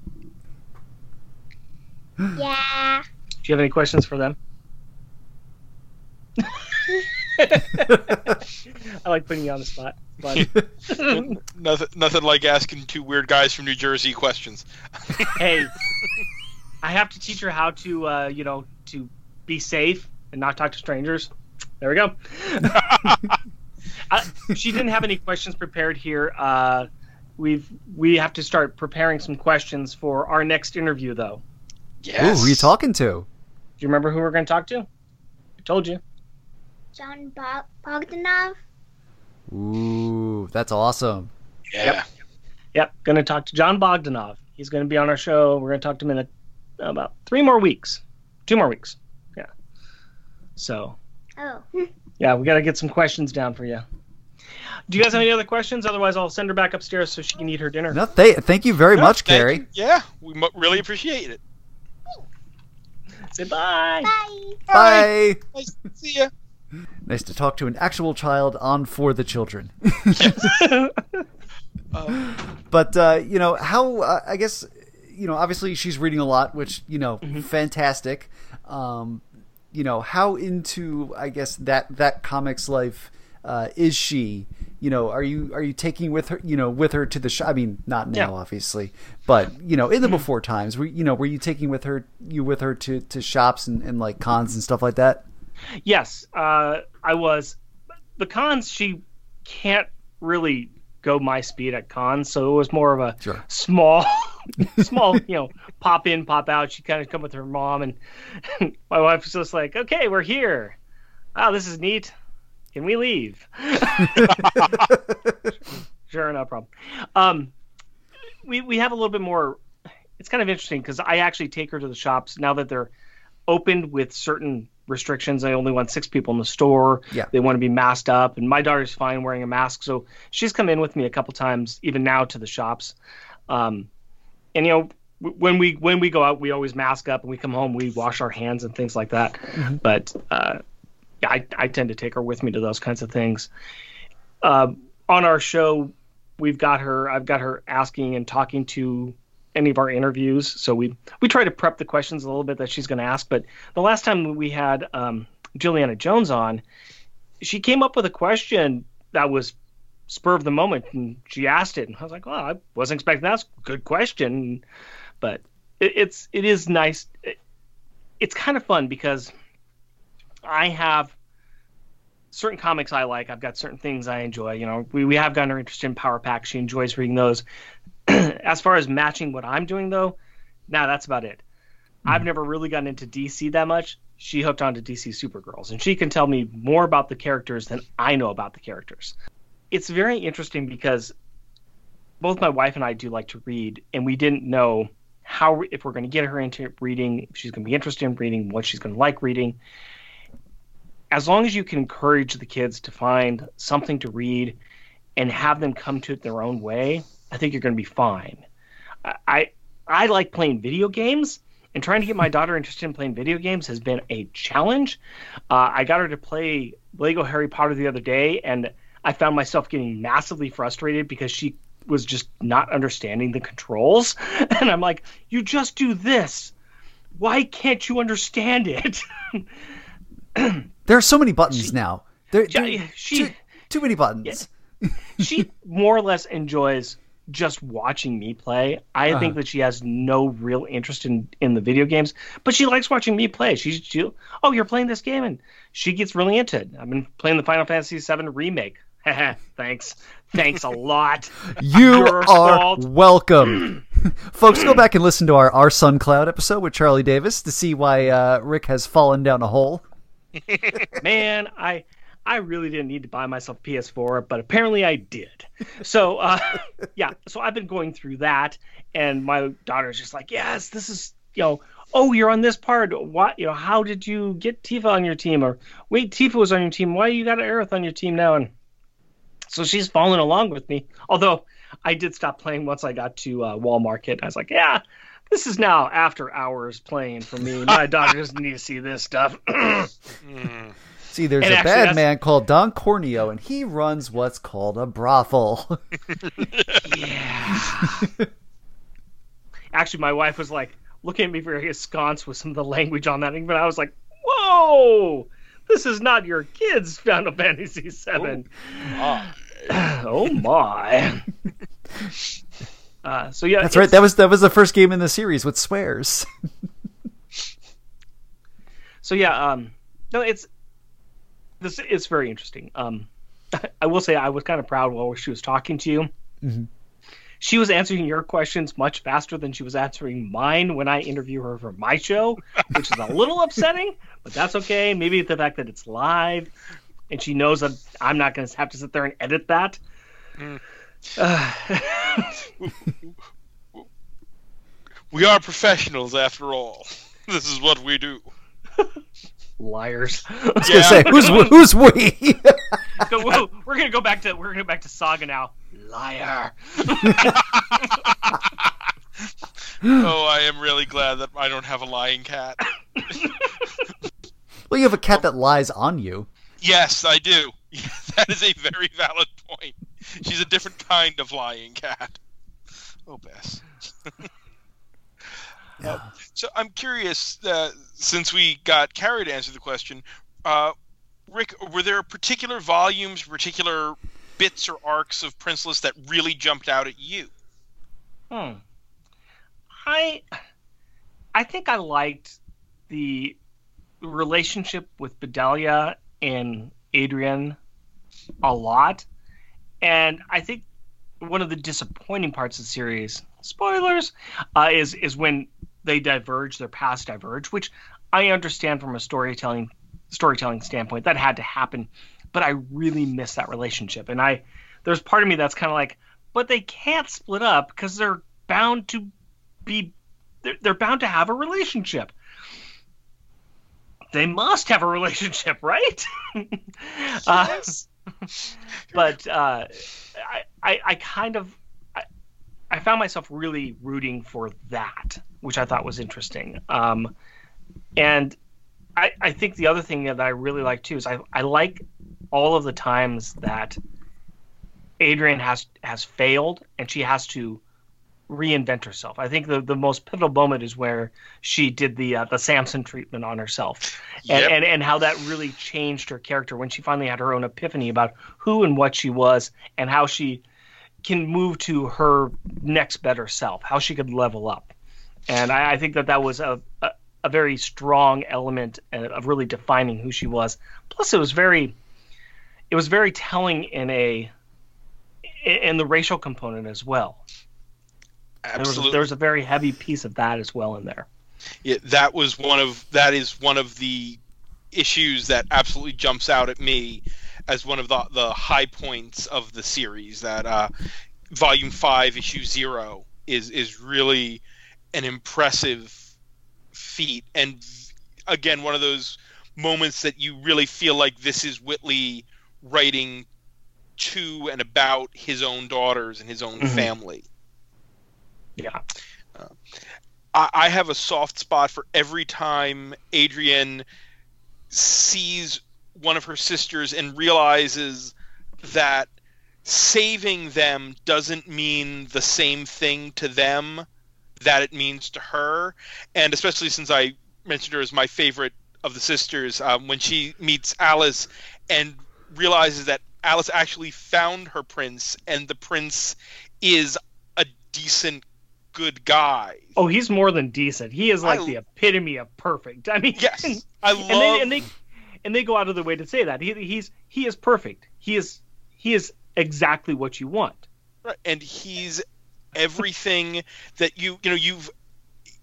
Yeah. Do you have any questions for them? (laughs) I like putting you on the spot. But (laughs) nothing, nothing like asking two weird guys from New Jersey questions. (laughs) hey, I have to teach her how to, uh, you know, to be safe and not talk to strangers. There we go. uh, she didn't have any questions prepared here. Uh, we've we have to start preparing some questions for our next interview, though. Yes. Ooh, who are you talking to? Do you remember who we're going to talk to? I told you. Jon Bo- Bogdanove. Ooh, that's awesome. Yeah. Yep, going to talk to Jon Bogdanove. He's going to be on our show. We're going to talk to him in a, about three more weeks, two more weeks. Yeah. So Oh. yeah, we got to get some questions down for you. Do you guys have any other questions? Otherwise, I'll send her back upstairs so she can eat her dinner. No, th- thank you very No, much, thank Carrie. you. Yeah, we mu- really appreciate it. Say bye. Bye. Bye. Nice to see you. Nice to talk to an actual child on for the children. (laughs) (laughs) Um, but uh, you know how uh, I guess you know obviously she's reading a lot, which you know Mm-hmm. fantastic. Um, you know how into I guess that that comics life uh, is she? You know, are you are you taking with her? You know, with her to the shop? I mean, not now, Yeah. Mm-hmm. obviously, but you know, in the before times, were you know, were you taking with her you with her to, to shops and, and like cons and stuff like that? Yes, uh, I was. The cons, she can't really go my speed at cons, so it was more of a Sure. small, (laughs) small, you know, pop in, pop out. She kind of come with her mom, and (laughs) my wife was just like, "Okay, we're here. Wow, this is neat. Can we leave?" (laughs) sure, no problem. Um, we we have a little bit more. It's kind of interesting because I actually take her to the shops now that they're opened with certain restrictions. I only want six people in the store. Yeah. They want to be masked up, and my daughter's fine wearing a mask, so she's come in with me a couple times, even now to the shops. Um, and you know, when we when we go out, we always mask up, and we come home, we wash our hands and things like that. But uh, I, I tend to take her with me to those kinds of things. Uh, on our show, we've got her. I've got her asking and talking to any of our interviews. So we we try to prep the questions a little bit that she's going to ask. But the last time we had um, Juliana Jones on, she came up with a question that was spur of the moment, and she asked it, and I was like, "Well, I wasn't expecting that. That's a good question." But it, it's it is nice. It, it's kind of fun because I have certain comics I like. I've got certain things I enjoy. You know, we, we have gotten her interested in Power Pack. She enjoys reading those. (clears throat) as far as matching what I'm doing, though, now that's about it. I've hmm. never really gotten into DC that much. she hooked onto DC Supergirls, and she can tell me more about the characters than I know about the characters. It's very interesting because both my wife and I do like to read, and we didn't know how if we're going to get her into reading, if she's going to be interested in reading, what she's going to like reading. As long as you can encourage the kids to find something to read and have them come to it their own way, I think you're going to be fine. I I like playing video games, and trying to get my (laughs) daughter interested in playing video games has been a challenge. Uh, I got her to play Lego Harry Potter the other day, and I found myself getting massively frustrated because she was just not understanding the controls. (laughs) And I'm like, you just do this. Why can't you understand it? (laughs) there are so many buttons She- now. There, she, there- she, too, too many buttons. she more or less enjoys just watching me play. I Uh-huh. think that she has no real interest in, in the video games, but she likes watching me play. She's she, oh, you're playing this game, and she gets really into it. I've been playing the Final Fantasy VII remake. (laughs) Thanks, thanks a lot. (laughs) You are fault. (clears throat) welcome. (clears throat) Folks, go back and listen to our Our Sun Cloud episode with Charlie Davis to see why uh, Rick has fallen down a hole. (laughs) Man, I I really didn't need to buy myself a PS4, but apparently I did. So uh, (laughs) yeah, so I've been going through that, and my daughter's just like, yes, this is you know. Oh, you're on this part. What you know? How did you get Tifa on your team? Or wait, Tifa was on your team. Why you got Aerith on your team now? And so she's following along with me. Although I did stop playing once I got to uh, Wall Market. I was like, yeah, this is now after hours playing for me. My (laughs) daughter doesn't need to see this stuff. (clears throat) Mm. See, there's And a actually, bad that's- man called Don Corneo, and he runs what's called a brothel. (laughs) Yeah. Actually, my wife was like looking at me very askance with some of the language on that, but I was like, "Whoa, this is not your kids' Final Fantasy VII." Ah. oh my. (sighs) (laughs) Uh, so yeah, That's right. That was that was the first game in the series with swears. (laughs) So yeah, um, no, it's this is very interesting. Um, (laughs) I will say I was kind of proud while she was talking to you. Mhm. She was answering your questions much faster than she was answering mine when I interview her for my show, which is a little (laughs) upsetting, but that's okay. Maybe the fact that it's live and she knows that I'm not going to have to sit there and edit that. Mm. (sighs) Uh, (laughs) We are professionals after all. This is what we do. Liars. (laughs) I was gonna say who's (laughs) who's we? (laughs) Go- whoa, we're gonna go back to we're gonna go back to Saga now. Liar. Oh, I am really glad that I don't have a lying cat. well, you have a cat that lies on you. Yes, I do. that is a very valid point. She's a different kind of lying cat. Oh, Bess. Yeah. So I'm curious, uh, since we got Carrie to answer the question, uh, Rick, were there particular volumes, particular bits or arcs of Princeless that really jumped out at you? Hmm. I I think I liked the relationship with Bedelia and Adrienne a lot. And I think one of the disappointing parts of the series, spoilers, uh, is is when they diverge, their paths diverge, which I understand from a storytelling storytelling standpoint. That had to happen. But I really miss that relationship. And I there's part of me that's kind of like, but they can't split up because they're bound to be they're, they're bound to have a relationship they must have a relationship right (laughs) uh, (laughs) but uh, I, I i kind of I, I found myself really rooting for that which i thought was interesting um, and I, I think the other thing that i really like too is i, I like all of the times that adrienne has has failed and she has to reinvent herself. I think the, the most pivotal moment is where she did the uh, the Samson treatment on herself, and, Yep. and and how that really changed her character when she finally had her own epiphany about who and what she was, and how she can move to her next better self, how she could level up. And I, I think that that was a, a a very strong element of really defining who she was. Plus, it was very it was very telling in a in the racial component as well. There was, Absolutely. there was a very heavy piece of that as well in there. Yeah, that was one of that is one of the issues that absolutely jumps out at me as one of the the high points of the series. That uh, volume five, issue zero, is is really an impressive feat, and again, one of those moments that you really feel like this is Whitley writing to and about his own daughters and his own Mhm. family. Yeah. I, I have a soft spot for every time Adrienne sees one of her sisters and realizes that saving them doesn't mean the same thing to them that it means to her. And especially since I mentioned her as my favorite of the sisters, um, when she meets Alice and realizes that Alice actually found her prince and the prince is a decent, good guy. Oh, he's more than decent. He is like I- the epitome of perfect. I mean, Yes, I love. and they and they and they go out of their way to say that he he's he is perfect. He is he is exactly what you want. Right, and he's everything that you you know you've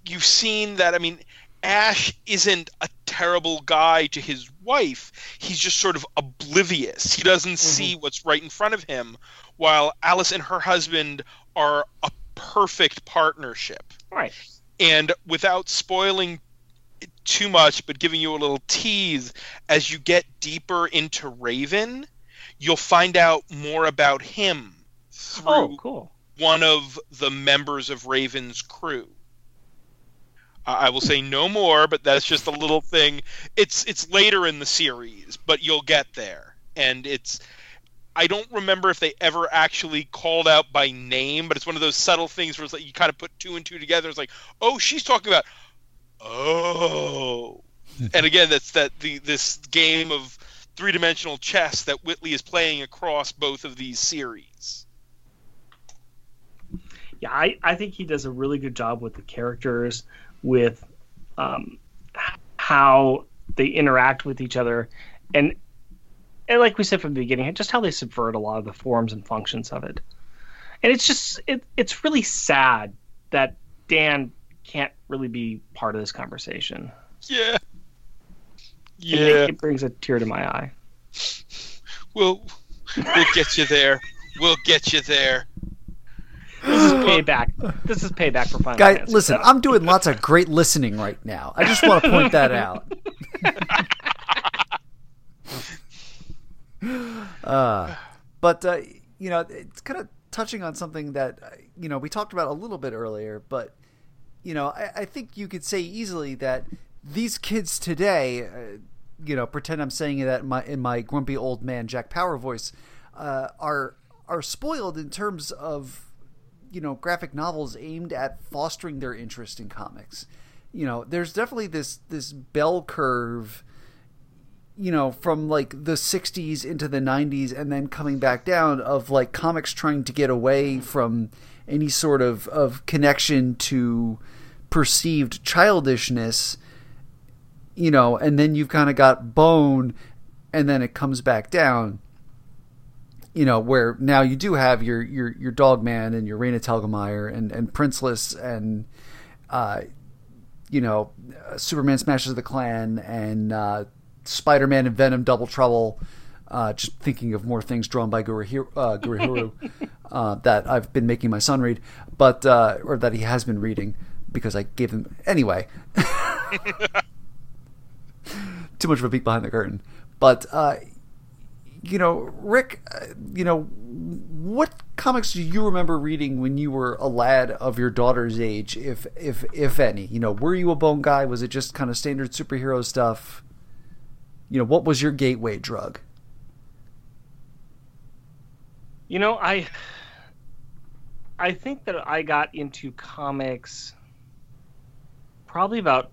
you've seen that. I mean, Ash isn't a terrible guy to his wife. He's just sort of oblivious. He doesn't mm-hmm. see what's right in front of him, while Alice and her husband are a perfect partnership. Right. And without spoiling too much, but giving you a little tease, as you get deeper into Raven, you'll find out more about him oh, through Oh, cool. One of the members of Raven's crew. Uh, I will say no more, but that's just a little thing. It's it's later in the series, but you'll get there, and it's. I don't remember if they ever actually called out by name, but it's one of those subtle things where it's like you kind of put two and two together. It's like, oh, she's talking about, oh, (laughs) and again, that's that the this game of three dimensional chess that Whitley is playing across both of these series. Yeah, I, I think he does a really good job with the characters, with um, how they interact with each other, and and like we said from the beginning, just how they subvert a lot of the forms and functions of it. And it's just it, it's really sad that Dan can't really be part of this conversation. Yeah. Yeah. it brings a tear to my eye. We'll we'll get you there. We'll get you there. This is (gasps) payback. This is payback for Final Guy, Fantasy. listen, I'm doing lots of great listening right now. I just want to point that out. (laughs) uh, but uh, you know, it's kind of touching on something that uh, you know we talked about a little bit earlier. But you know, I, I think you could say easily that these kids today, uh, you know, pretend I'm saying that in my in my grumpy old man Jack Power voice, uh, are are spoiled in terms of you know graphic novels aimed at fostering their interest in comics. You know, there's definitely this this bell curve you know from like the 60s into the 90s and then coming back down of like comics trying to get away from any sort of of connection to perceived childishness you know and then you've kind of got bone and then it comes back down you know where now you do have your your your dog man and your Raina Telgemeier and and Princeless and uh you know Superman smashes the Klan and uh Spider-Man and Venom Double Trouble uh, just thinking of more things drawn by Guru uh, Guru (laughs) uh, that I've been making my son read but uh, or that he has been reading because I gave him anyway. (laughs) Too much of a peek behind the curtain. But uh, you know, Rick, uh, you know, what comics do you remember reading when you were a lad of your daughter's age, if if if any? You know, were you a bone guy? Was it just kind of standard superhero stuff? You know, what was your gateway drug? You know, I I think that I got into comics probably about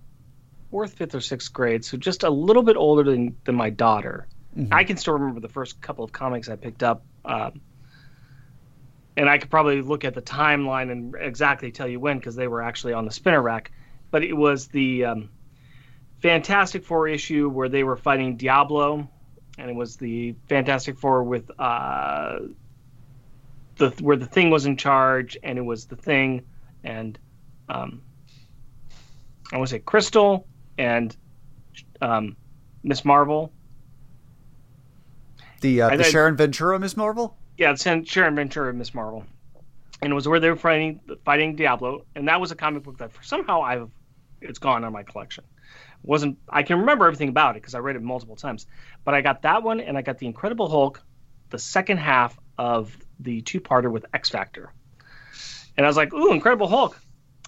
fourth, fifth, or sixth grade, so just a little bit older than than my daughter. Mm-hmm. I can still remember the first couple of comics I picked up, um, and I could probably look at the timeline and exactly tell you when because they were actually on the spinner rack. But it was the um, Fantastic Four issue where they were fighting Diablo, and it was the Fantastic Four with uh, the where the Thing was in charge, and it was the Thing, and um, I want to say Crystal and um, Miss Marvel. The, uh, the Sharon Ventura Miss Marvel? Yeah, in Sharon Ventura Miss Marvel, and it was where they were fighting fighting Diablo, and that was a comic book that for somehow I've it's gone on my collection. wasn't I can remember everything about it because I read it multiple times, but I got that one and I got the Incredible Hulk, the second half of the two parter with X Factor, and I was like, ooh, Incredible Hulk.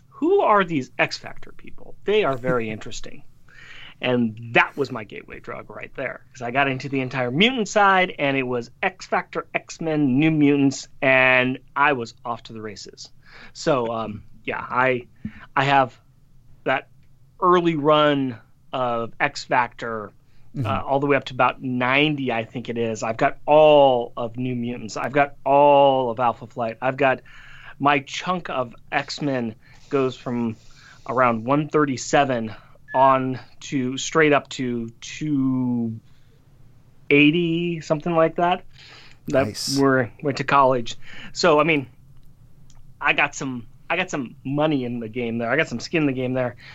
Who are these X Factor people? They are very (laughs) interesting. And that was my gateway drug right there. Because I got into the entire mutant side, and it was X Factor, X Men, New Mutants, and I was off to the races. So, um, yeah, I, I have that early run of X Factor. Uh, all the way up to about 90, I think it is. I've got all of New Mutants. I've got all of Alpha Flight. I've got my chunk of X Men goes from around 137 on to straight up to 280 something like that. That Nice. were went to college. So i mean i got some i got some money in the game there. I got some skin in the game there. (laughs)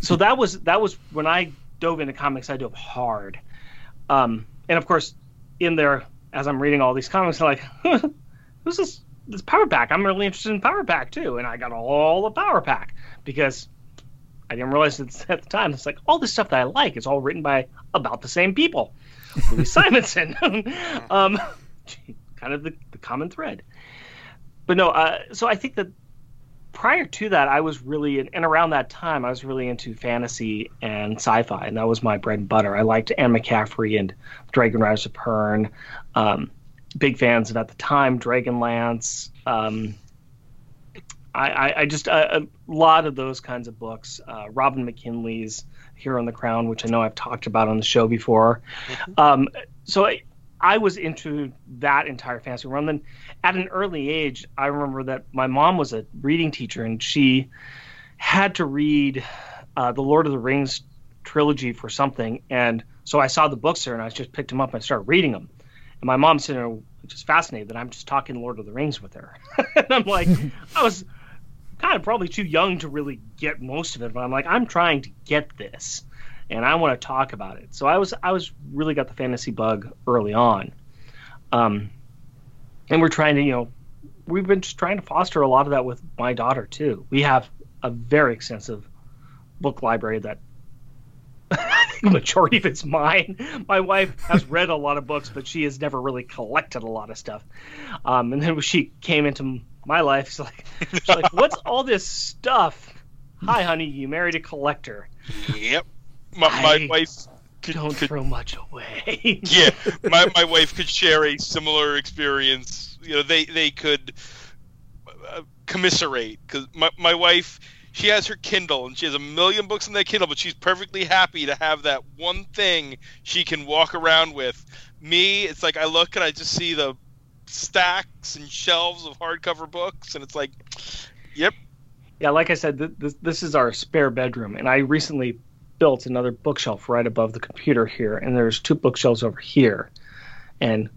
So that was that was when i dove into comics i dove hard. Um and of course in there as i'm reading all these comics i'm like (laughs) who's this this power pack? I'm really interested in power pack too. And i got all the power pack because I didn't realize it at the time. It's like all the stuff that I like is all written by about the same people. Louise (laughs) Simonson, (laughs) um, kind of the, the common thread. But no, uh, so I think that prior to that, I was really, and around that time, I was really into fantasy and sci-fi, and that was my bread and butter. I liked Anne McCaffrey and Dragonriders of Pern. Um, big fans of at the time Dragonlance. Um, I, I, I just a, a lot of those kinds of books. Uh, Robin McKinley's Hero and the Crown, which I know I've talked about on the show before. Um, so I, I was into that entire fantasy run. Then at an early age, I remember that my mom was a reading teacher, and she had to read uh, the Lord of the Rings trilogy for something, and so I saw the books there, and I just picked them up and I started reading them. And my mom's sitting there just fascinated that I'm just talking Lord of the Rings with her, (laughs) and I'm like, (laughs) I was kind of probably too young to really get most of it, but I'm like, I'm trying to get this, and I want to talk about it. So I was, I was really got the fantasy bug early on, um, and we're trying to, you know, we've been just trying to foster a lot of that with my daughter too. We have a very extensive book library that. (laughs) The majority of it's mine. My wife has read a lot of books, but she has never really collected a lot of stuff. Um, and then she came into my life, she's like, like, (laughs) "What's all this stuff?" Hi, honey, you married a collector. Yep. My, my wife could, Don't could throw much away. (laughs) yeah, my, my wife could share a similar experience. You know, they they could uh, commiserate because my my wife she has her Kindle and she has a million books in that Kindle, but she's perfectly happy to have that one thing she can walk around with. Me, it's like I look and I just see the stacks and shelves of hardcover books, and it's like, yep, Yeah, like I said, th- this, this is our spare bedroom, and I recently built another bookshelf right above the computer here, and there's two bookshelves over here, and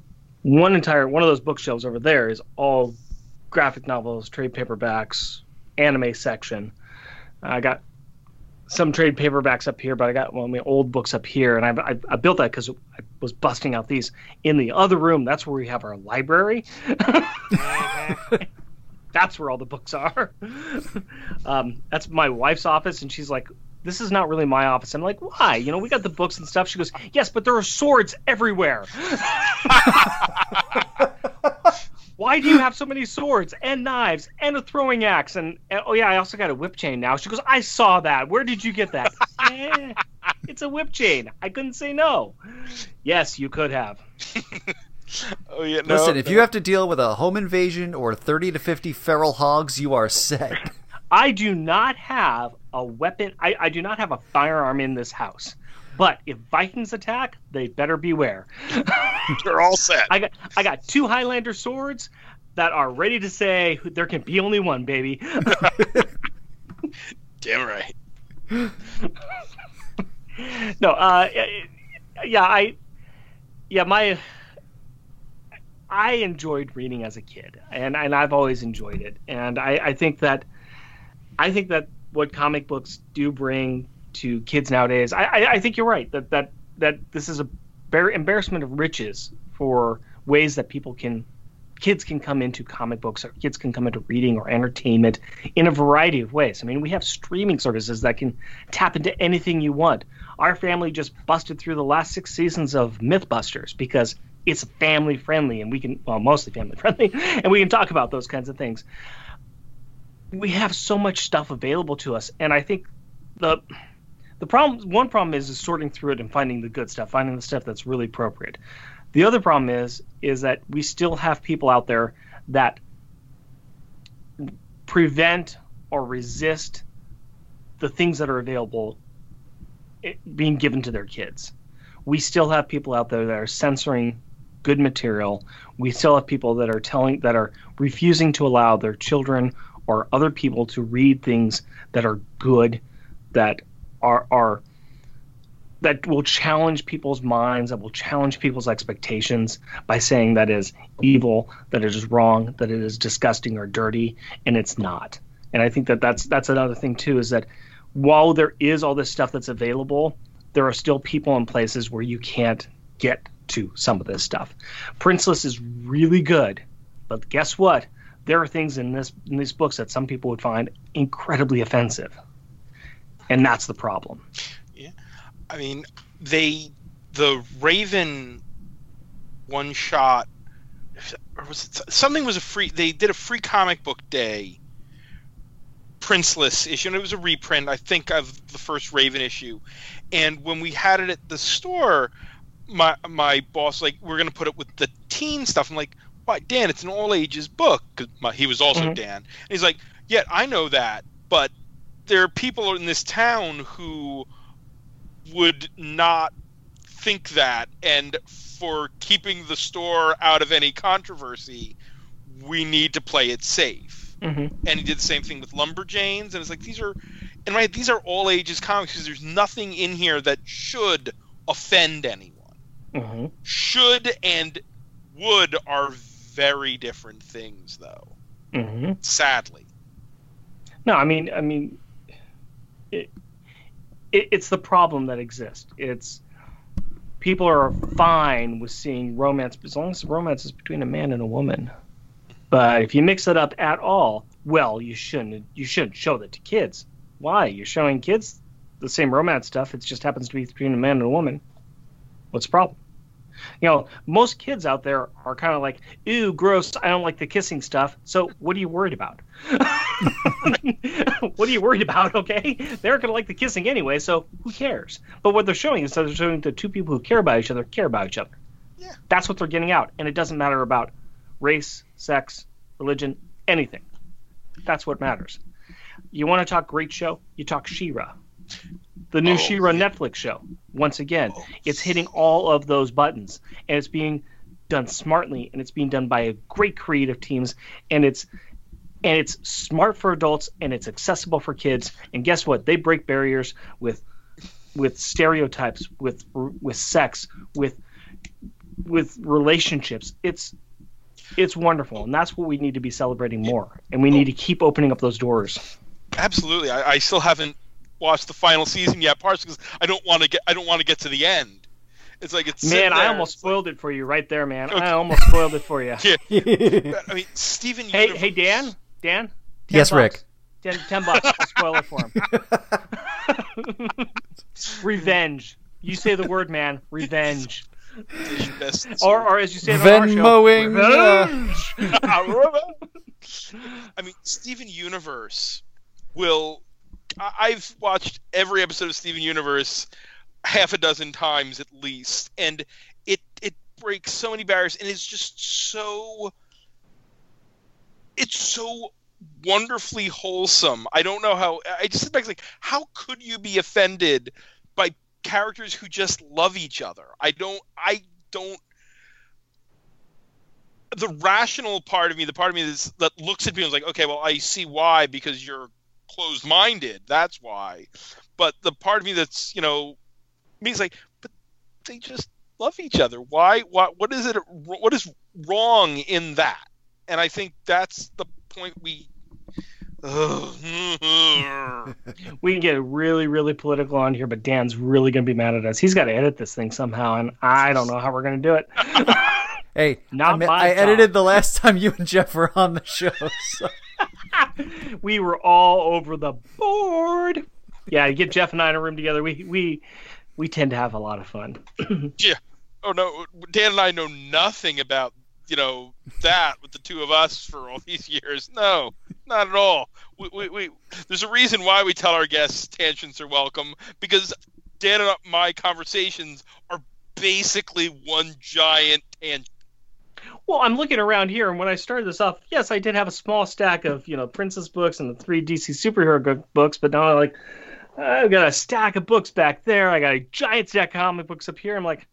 one entire one of those bookshelves over there is all graphic novels, trade paperbacks, anime section. I got some trade paperbacks up here, but I got one of my old books up here, and I, I, I built that because I was busting out these in the other room. That's where we have our library. (laughs) that's where all the books are. um, that's my wife's office, and she's like, "This is not really my office." I'm like, "Why? You know, we got the books and stuff." She goes, "Yes, but there are swords everywhere." (laughs) (laughs) Why do you have so many swords and knives and a throwing axe and, and- oh yeah, I also got a whip chain now. She goes, "I saw that. Where did you get that?" (laughs) "Eh, it's a whip chain. I couldn't say no. Yes, you could have. (laughs) oh yeah. No, Listen, if you have to deal with a home invasion or 30 to 50 feral hogs, you are set. (laughs) I do not have a weapon. I, I do not have a firearm in this house. But if Vikings attack, they better beware. (laughs) They're all set. I got I got two Highlander swords that are ready to say there can be only one, baby. (laughs) Damn right. (laughs) no, uh, yeah, I, yeah, my, I enjoyed reading as a kid, and and I've always enjoyed it, and I, I think that, I think that what comic books do bring to kids nowadays. I, I, I think you're right that that that this is a bare embarrassment of riches for ways that people can kids can come into comic books or kids can come into reading or entertainment in a variety of ways. I mean, we have streaming services that can tap into anything you want. Our family just busted through the last six seasons of Mythbusters because it's family friendly and we can, well, mostly family (laughs) friendly, and we can talk about those kinds of things. We have so much stuff available to us, and I think the the problem one problem is, is sorting through it and finding the good stuff, finding the stuff that's really appropriate. The other problem is is that we still have people out there that prevent or resist the things that are available eh, being given to their kids. We still have people out there that are censoring good material. We still have people that are telling that are refusing to allow their children or other people to read things that are good that are are that will challenge people's minds, that will challenge people's expectations by saying that is evil, that it is wrong, that it is disgusting or dirty, and it's not. And I think that that's that's another thing too is that while there is all this stuff that's available, there are still people in places where you can't get to some of this stuff. Princeless is really good, but guess what? There are things in this in these books that some people would find incredibly offensive and that's the problem. Yeah, I mean, they the Raven one shot or was it something was a free they did a free comic book day princeless issue and it was a reprint i think of the first raven issue. And when we had it at the store my my boss like we're going to put it with the teen stuff. I'm like why dan it's an all ages book. Because he was also mm-hmm. dan. And he's like yeah i know that but there are people in this town who would not think that and for keeping the store out of any controversy we need to play it safe mm-hmm. and he did the same thing with lumberjanes and it's like these are and right these are all ages comics because there's nothing in here that should offend anyone mm-hmm. should and would are very different things though mm-hmm. sadly no i mean i mean it, it's the problem that exists. It's people are fine with seeing romance as long as the romance is between a man and a woman. But if you mix it up at all, well, you shouldn't. You shouldn't show that to kids. Why? You're showing kids the same romance stuff. It just happens to be between a man and a woman. What's the problem? You know, most kids out there are kind of like, "Ew, gross! I don't like the kissing stuff." So, what are you worried about? (laughs) what are you worried about? Okay, they're going to like the kissing anyway, so who cares? But what they're showing is that they're showing the two people who care about each other care about each other. Yeah. That's what they're getting out, and it doesn't matter about race, sex, religion, anything. That's what matters. You want to talk great show? You talk She-Ra. The new oh, She-Ra yeah. Netflix show. Once again, oh. it's hitting all of those buttons, and it's being done smartly, and it's being done by a great creative teams, and it's and it's smart for adults and it's accessible for kids. And guess what? They break barriers with with stereotypes, with with sex, with with relationships. It's it's wonderful, and that's what we need to be celebrating more. And we need oh. to keep opening up those doors. Absolutely, I, I still haven't watched the final season yet, partially because I don't want to get I don't want to get to the end. It's like it's man. I almost it's spoiled like... it for you right there, man. Okay. I almost spoiled it for you. (laughs) Yeah. (laughs) I mean, Steven. Hey, Universe... hey, Dan. Dan? Yes, bucks. Rick. Ten, ten bucks. I'll spoil it for him. (laughs) Revenge. You say the word, man. Revenge. or, or as you say, Venmoing. Revenge. I mean, Steven Universe will. I've watched every episode of Steven Universe half a dozen times at least, and it it breaks so many barriers, and it's just so it's so wonderfully wholesome. I don't know how. I just sit back like, how could you be offended by characters who just love each other? I don't. I don't. The rational part of me, the part of me that's, that looks at me and is like, okay, well, I see why because you're closed-minded. That's why. But the part of me that's, you know, means like, but they just love each other. Why? What? What is it? What is wrong in that? and I think that's the point we (laughs) we can get really, really political on here, but Dan's really going to be mad at us. He's got to edit this thing somehow, and I don't know how we're going to do it. hey, (laughs) Not I, my I edited the last time you and Jeff were on the show. So. (laughs) (laughs) we were all over the board. Yeah, you get Jeff and I in a room together. We we we tend to have a lot of fun. (clears throat) oh no, Dan and I know nothing about you know that with the two of us for all these years. No, not at all. We, we, we there's a reason why we tell our guests tangents are welcome because Dan and my conversations are basically one giant tangent. Well, I'm looking around here, and when I started this off, yes, I did have a small stack of you know princess books and the three DC superhero books, but now I'm like, I've got a stack of books back there. I got a giant stack of comic books up here. I'm like,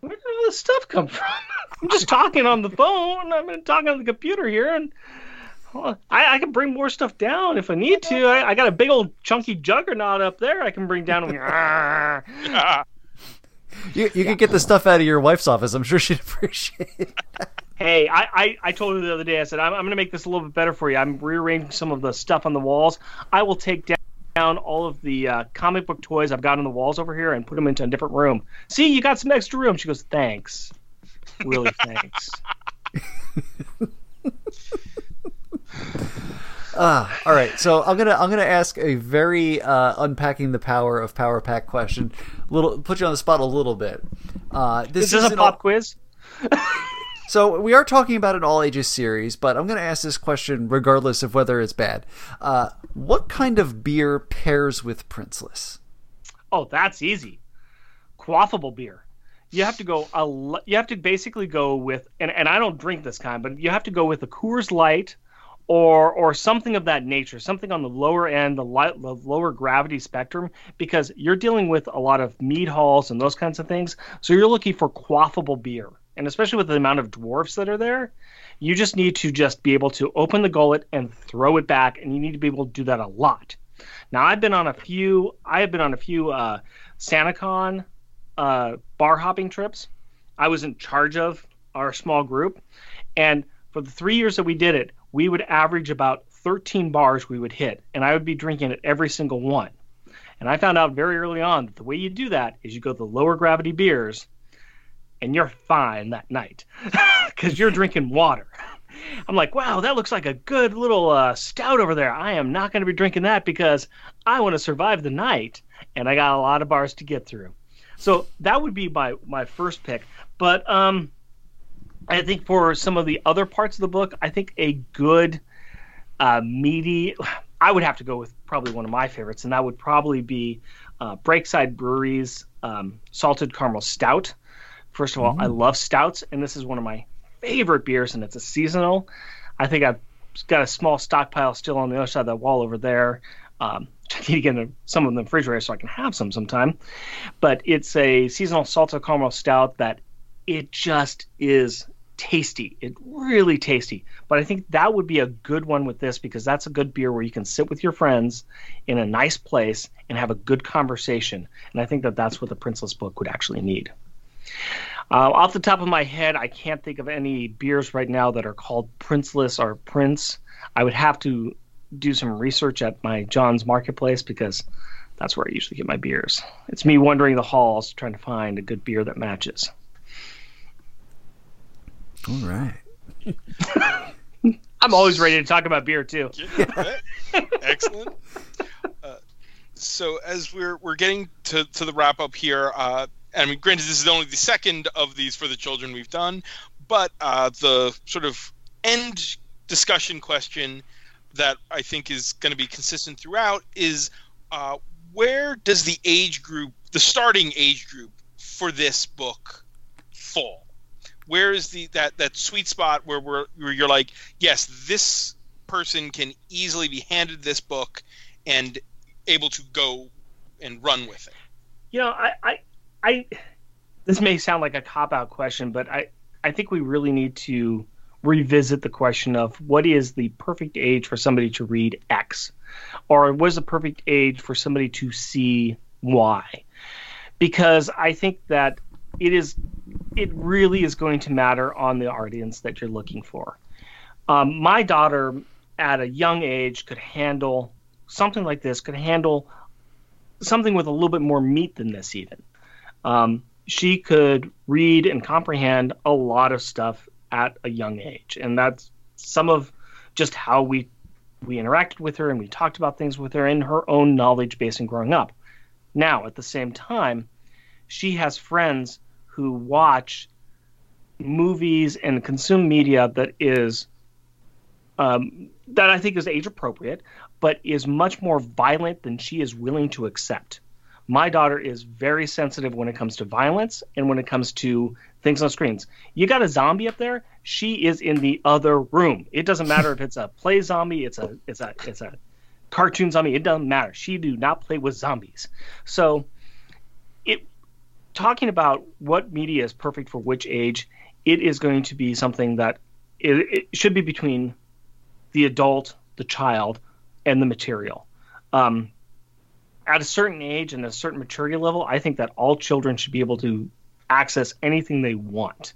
where did all this stuff come (laughs) from? I'm just talking on the phone. I'm talking on the computer here, and well, I, I can bring more stuff down if I need to. I, I got a big old chunky juggernaut up there. I can bring down. (laughs) (laughs) You, you could get the stuff out of your wife's office. I'm sure she'd (laughs) appreciate it. Hey, I, I, I told her the other day, I said, I'm, I'm going to make this a little bit better for you. I'm rearranging some of the stuff on the walls. I will take down, down all of the uh, comic book toys I've got on the walls over here and put them into a different room. See, you got some extra room. She goes, thanks. Really, thanks. (laughs) Ah, all right. So I'm gonna I'm gonna ask a very uh, unpacking the power of Power Pack question. Little put you on the spot a little bit. Uh, this Is this a pop all- quiz? (laughs) So we are talking about an all ages series, but I'm going to ask this question regardless of whether it's bad. Uh, what kind of beer pairs with Princeless? Oh, that's easy. Quaffable beer. You have to go. A, l- you have to basically go with, and, and I don't drink this kind, but you have to go with a Coors Light, or or something of that nature, something on the lower end, the, the lower gravity spectrum, because you're dealing with a lot of mead halls and those kinds of things. So you're looking for quaffable beer, and especially with the amount of dwarfs that are there, you just need to just be able to open the gullet and throw it back, and you need to be able to do that a lot. Now I've been on a few. I have been on a few uh, SantaCon uh, bar hopping trips. I was in charge of our small group, and for the three years that we did it, we would average about 13 bars we would hit, and I would be drinking at every single one. And I found out very early on that the way you do that is you go to the lower gravity beers, and you're fine that night (laughs) because you're drinking water. (laughs) I'm like, wow, that looks like a good little uh, stout over there. I am not going to be drinking that because I want to survive the night, and I got a lot of bars to get through. So that would be my my first pick. But um, I think for some of the other parts of the book, I think a good uh, meaty. (sighs) I would have to go with probably one of my favorites, and that would probably be uh, Breakside Brewery's um, Salted Caramel Stout. First of all, I love stouts, and this is one of my favorite beers, and it's a seasonal. I think I've got a small stockpile still on the other side of that wall over there. Um, (laughs) I need to get some of them in the refrigerator so I can have some sometime. But it's a seasonal salted caramel stout that it just is tasty. It really tasty. But I think that would be a good one with this because that's a good beer where you can sit with your friends in a nice place and have a good conversation. And I think that that's what the Princeless book would actually need. Uh, off the top of my head, I can't think of any beers right now that are called Princeless or Prince. I would have to do some research at my John's Marketplace because that's where I usually get my beers. It's me wandering the halls trying to find a good beer that matches. All right. I'm always ready to talk about beer too. Yeah, excellent. Uh, so as we're we're getting to, to the wrap up here, uh, I mean, granted, this is only the second of these for the children we've done, but uh, the sort of end discussion question that I think is going to be consistent throughout is uh, where does the age group, the starting age group for this book, fall? Where is the that that sweet spot where we're where you're like, yes, this person can easily be handed this book and able to go and run with it. You know, I, I, I this may sound like a cop out question, but I, I think we really need to revisit the question of what is the perfect age for somebody to read X, or what is the perfect age for somebody to see Y, because I think that it is, it really is going to matter on the audience that you're looking for. Um, my daughter at a young age could handle something like this, could handle something with a little bit more meat than this, even. Um, she could read and comprehend a lot of stuff at a young age, and that's some of just how we we interacted with her and we talked about things with her in her own knowledge base and growing up. Now, at the same time, she has friends who watch movies and consume media that is um, that I think is age appropriate, but is much more violent than she is willing to accept. My daughter is very sensitive when it comes to violence and when it comes to things on screens. You got a zombie up there, she is in the other room. It doesn't matter if it's a play zombie, it's a it's a it's a cartoon zombie, it doesn't matter. She do not play with zombies. So talking about what media is perfect for which age, it is going to be something that it, it should be between the adult, the child, and the material. Um, at a certain age and a certain maturity level, I think that all children should be able to access anything they want.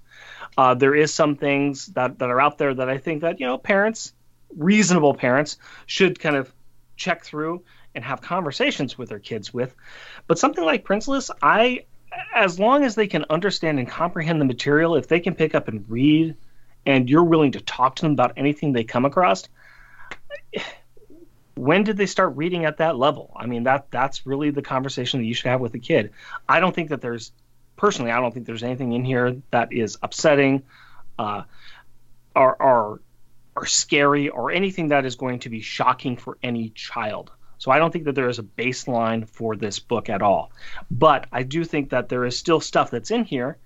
Uh, there is some things that, that are out there that I think that you know parents, reasonable parents, should kind of check through and have conversations with their kids with. But something like Princeless, I, as long as they can understand and comprehend the material, if they can pick up and read and you're willing to talk to them about anything they come across when did they start reading at that level? I mean that that's really the conversation that you should have with a kid. I don't think that there's personally i don't think there's anything in here that is upsetting uh, or, or or scary or anything that is going to be shocking for any child so I don't think that there is a baseline for this book at all. But I do think that there is still stuff that's in here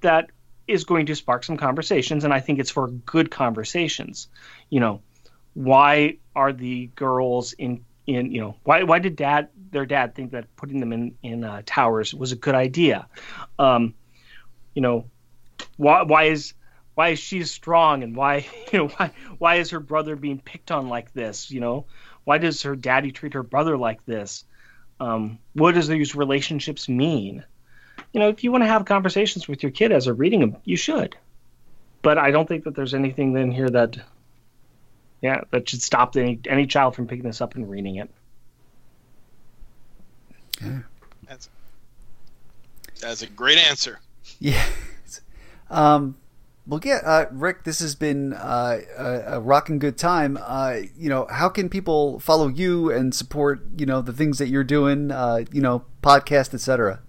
that is going to spark some conversations, and I think it's for good conversations. You know, why are the girls in in you know why why did dad their dad think that putting them in in uh, towers was a good idea? Um, you know, why why is why is she strong and why (laughs) you know why why is her brother being picked on like this? You know, why does her daddy treat her brother like this? Um, what does these relationships mean? you know, if you want to have conversations with your kid as they're reading them, you should. But I don't think that there's anything in here that, yeah, that should stop any any child from picking this up and reading it. Yeah. That's that's a great answer. (laughs) Yeah. Um, well, yeah, uh, Rick, this has been uh, a, a rocking good time. Uh, you know, how can people follow you and support, you know, the things that you're doing, uh, you know, podcast, etc.?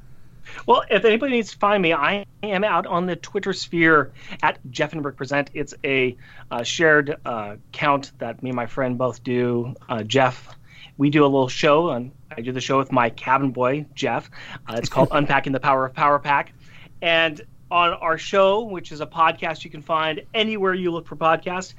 Well, if anybody needs to find me, I am out on the Twitter sphere at Jeff and Rick Present. It's a uh, shared uh, account that me and my friend both do. Uh, Jeff, we do a little show, and I do the show with my cabin boy, Jeff. Uh, it's called (laughs) Unpacking the Power of Power Pack. And on our show, which is a podcast you can find anywhere you look for podcasts,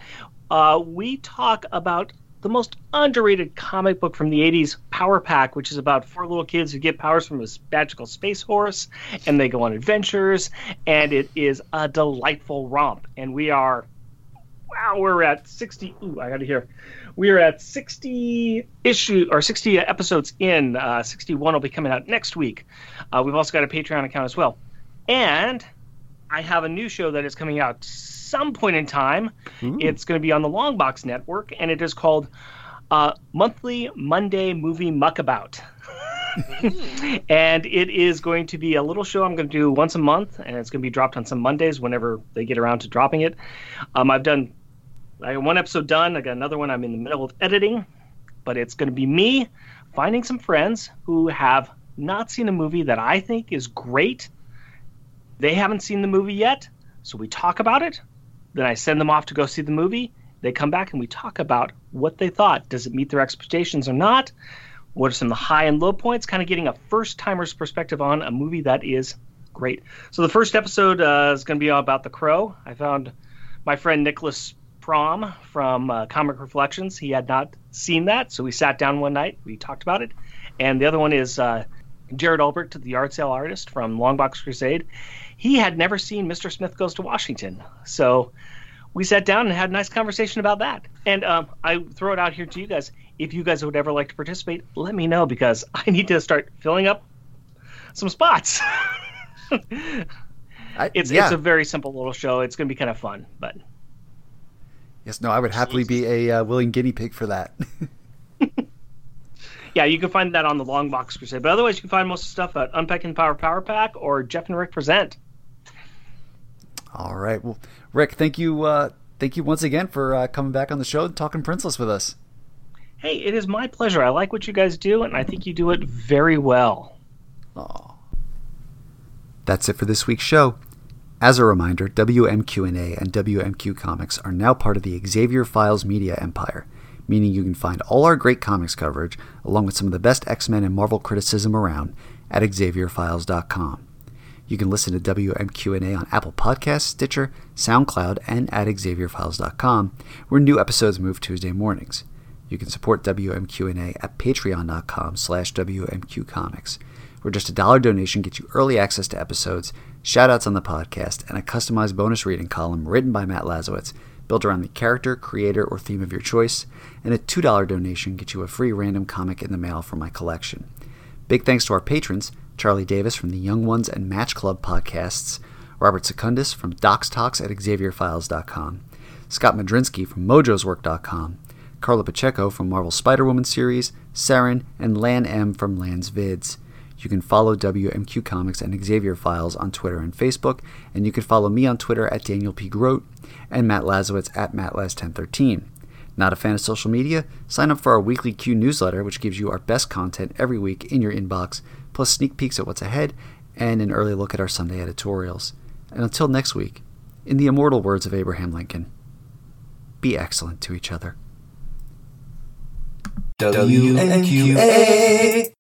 uh, we talk about the most underrated comic book from the 80s, Power Pack, which is about four little kids who get powers from a magical space horse and they go on adventures. And it is a delightful romp. And we are, wow, we're at 60. Ooh, I got to hear. We are at 60 issue or 60 episodes in. Uh, 61 will be coming out next week. Uh, we've also got a Patreon account as well. And I have a new show that is coming out some point in time. Ooh. It's going to be on the Longbox Network, and it is called uh, Monthly Monday Movie Muckabout. (laughs) and it is going to be a little show I'm going to do once a month, and it's going to be dropped on some Mondays whenever they get around to dropping it. Um, I've done I got one episode done. I got another one I'm in the middle of editing, but it's going to be me finding some friends who have not seen a movie that I think is great. They haven't seen the movie yet, so we talk about it. Then I send them off to go see the movie. They come back and we talk about what they thought. Does it meet their expectations or not? What are some of the high and low points? Kind of getting a first timer's perspective on a movie that is great. So the first episode uh, is going to be about The Crow. I found my friend Nicholas Prom from uh, Comic Reflections. He had not seen that, so we sat down one night. We talked about it. And the other one is uh, Jared Albert, to the yard sale artist from Longbox Crusade he had never seen Mr. Smith Goes to Washington. So we sat down and had a nice conversation about that. And um, I throw it out here to you guys. If you guys would ever like to participate, let me know because (laughs) I need to start filling up some spots. (laughs) I, it's yeah. it's a very simple little show. It's going to be kind of fun, but Yes, no, I would happily be a uh, willing guinea pig for that. (laughs) yeah, you can find that on the Long Box Crusade. But otherwise, you can find most of the stuff at Unpacking Power Power Pack or Jeff and Rick Present. All right. Well, Rick, thank you. Uh, thank you once again for uh, coming back on the show and talking Princeless with us. Hey, it is my pleasure. I like what you guys do, and I think you do it very well. Oh. That's it for this week's show. As a reminder, WMQ&A and WMQ Comics are now part of the Xavier Files media empire, meaning you can find all our great comics coverage, along with some of the best X-Men and Marvel criticism around, at xavierfiles.com. You can listen to WMQ&A on Apple Podcasts, Stitcher, SoundCloud, and at xavierfiles.com, where new episodes move Tuesday mornings. You can support WMQ&A at patreon.com slash WMQcomics, where just a dollar donation gets you early access to episodes, shoutouts on the podcast, and a customized bonus reading column written by Matt Lazorwitz, built around the character, creator, or theme of your choice, and a $2 donation gets you a free random comic in the mail from my collection. Big thanks to our patrons, Charlie Davis from the Young Ones and Match Club podcasts, Robert Secundus from Docs Talks at XavierFiles.com, Scott Madrinsky from MojosWork.com, Carla Pacheco from Marvel Spider Woman series, Saren, and Lan M from Lan's Vids. You can follow WMQ Comics and Xavier Files on Twitter and Facebook, and you can follow me on Twitter at Daniel P. Grote and Matt Lazorwitz at MattLaz1013. Not a fan of social media? Sign up for our weekly Q newsletter, which gives you our best content every week in your inbox, plus sneak peeks at what's ahead and an early look at our Sunday editorials. And until next week, in the immortal words of Abraham Lincoln, be excellent to each other. WMQA.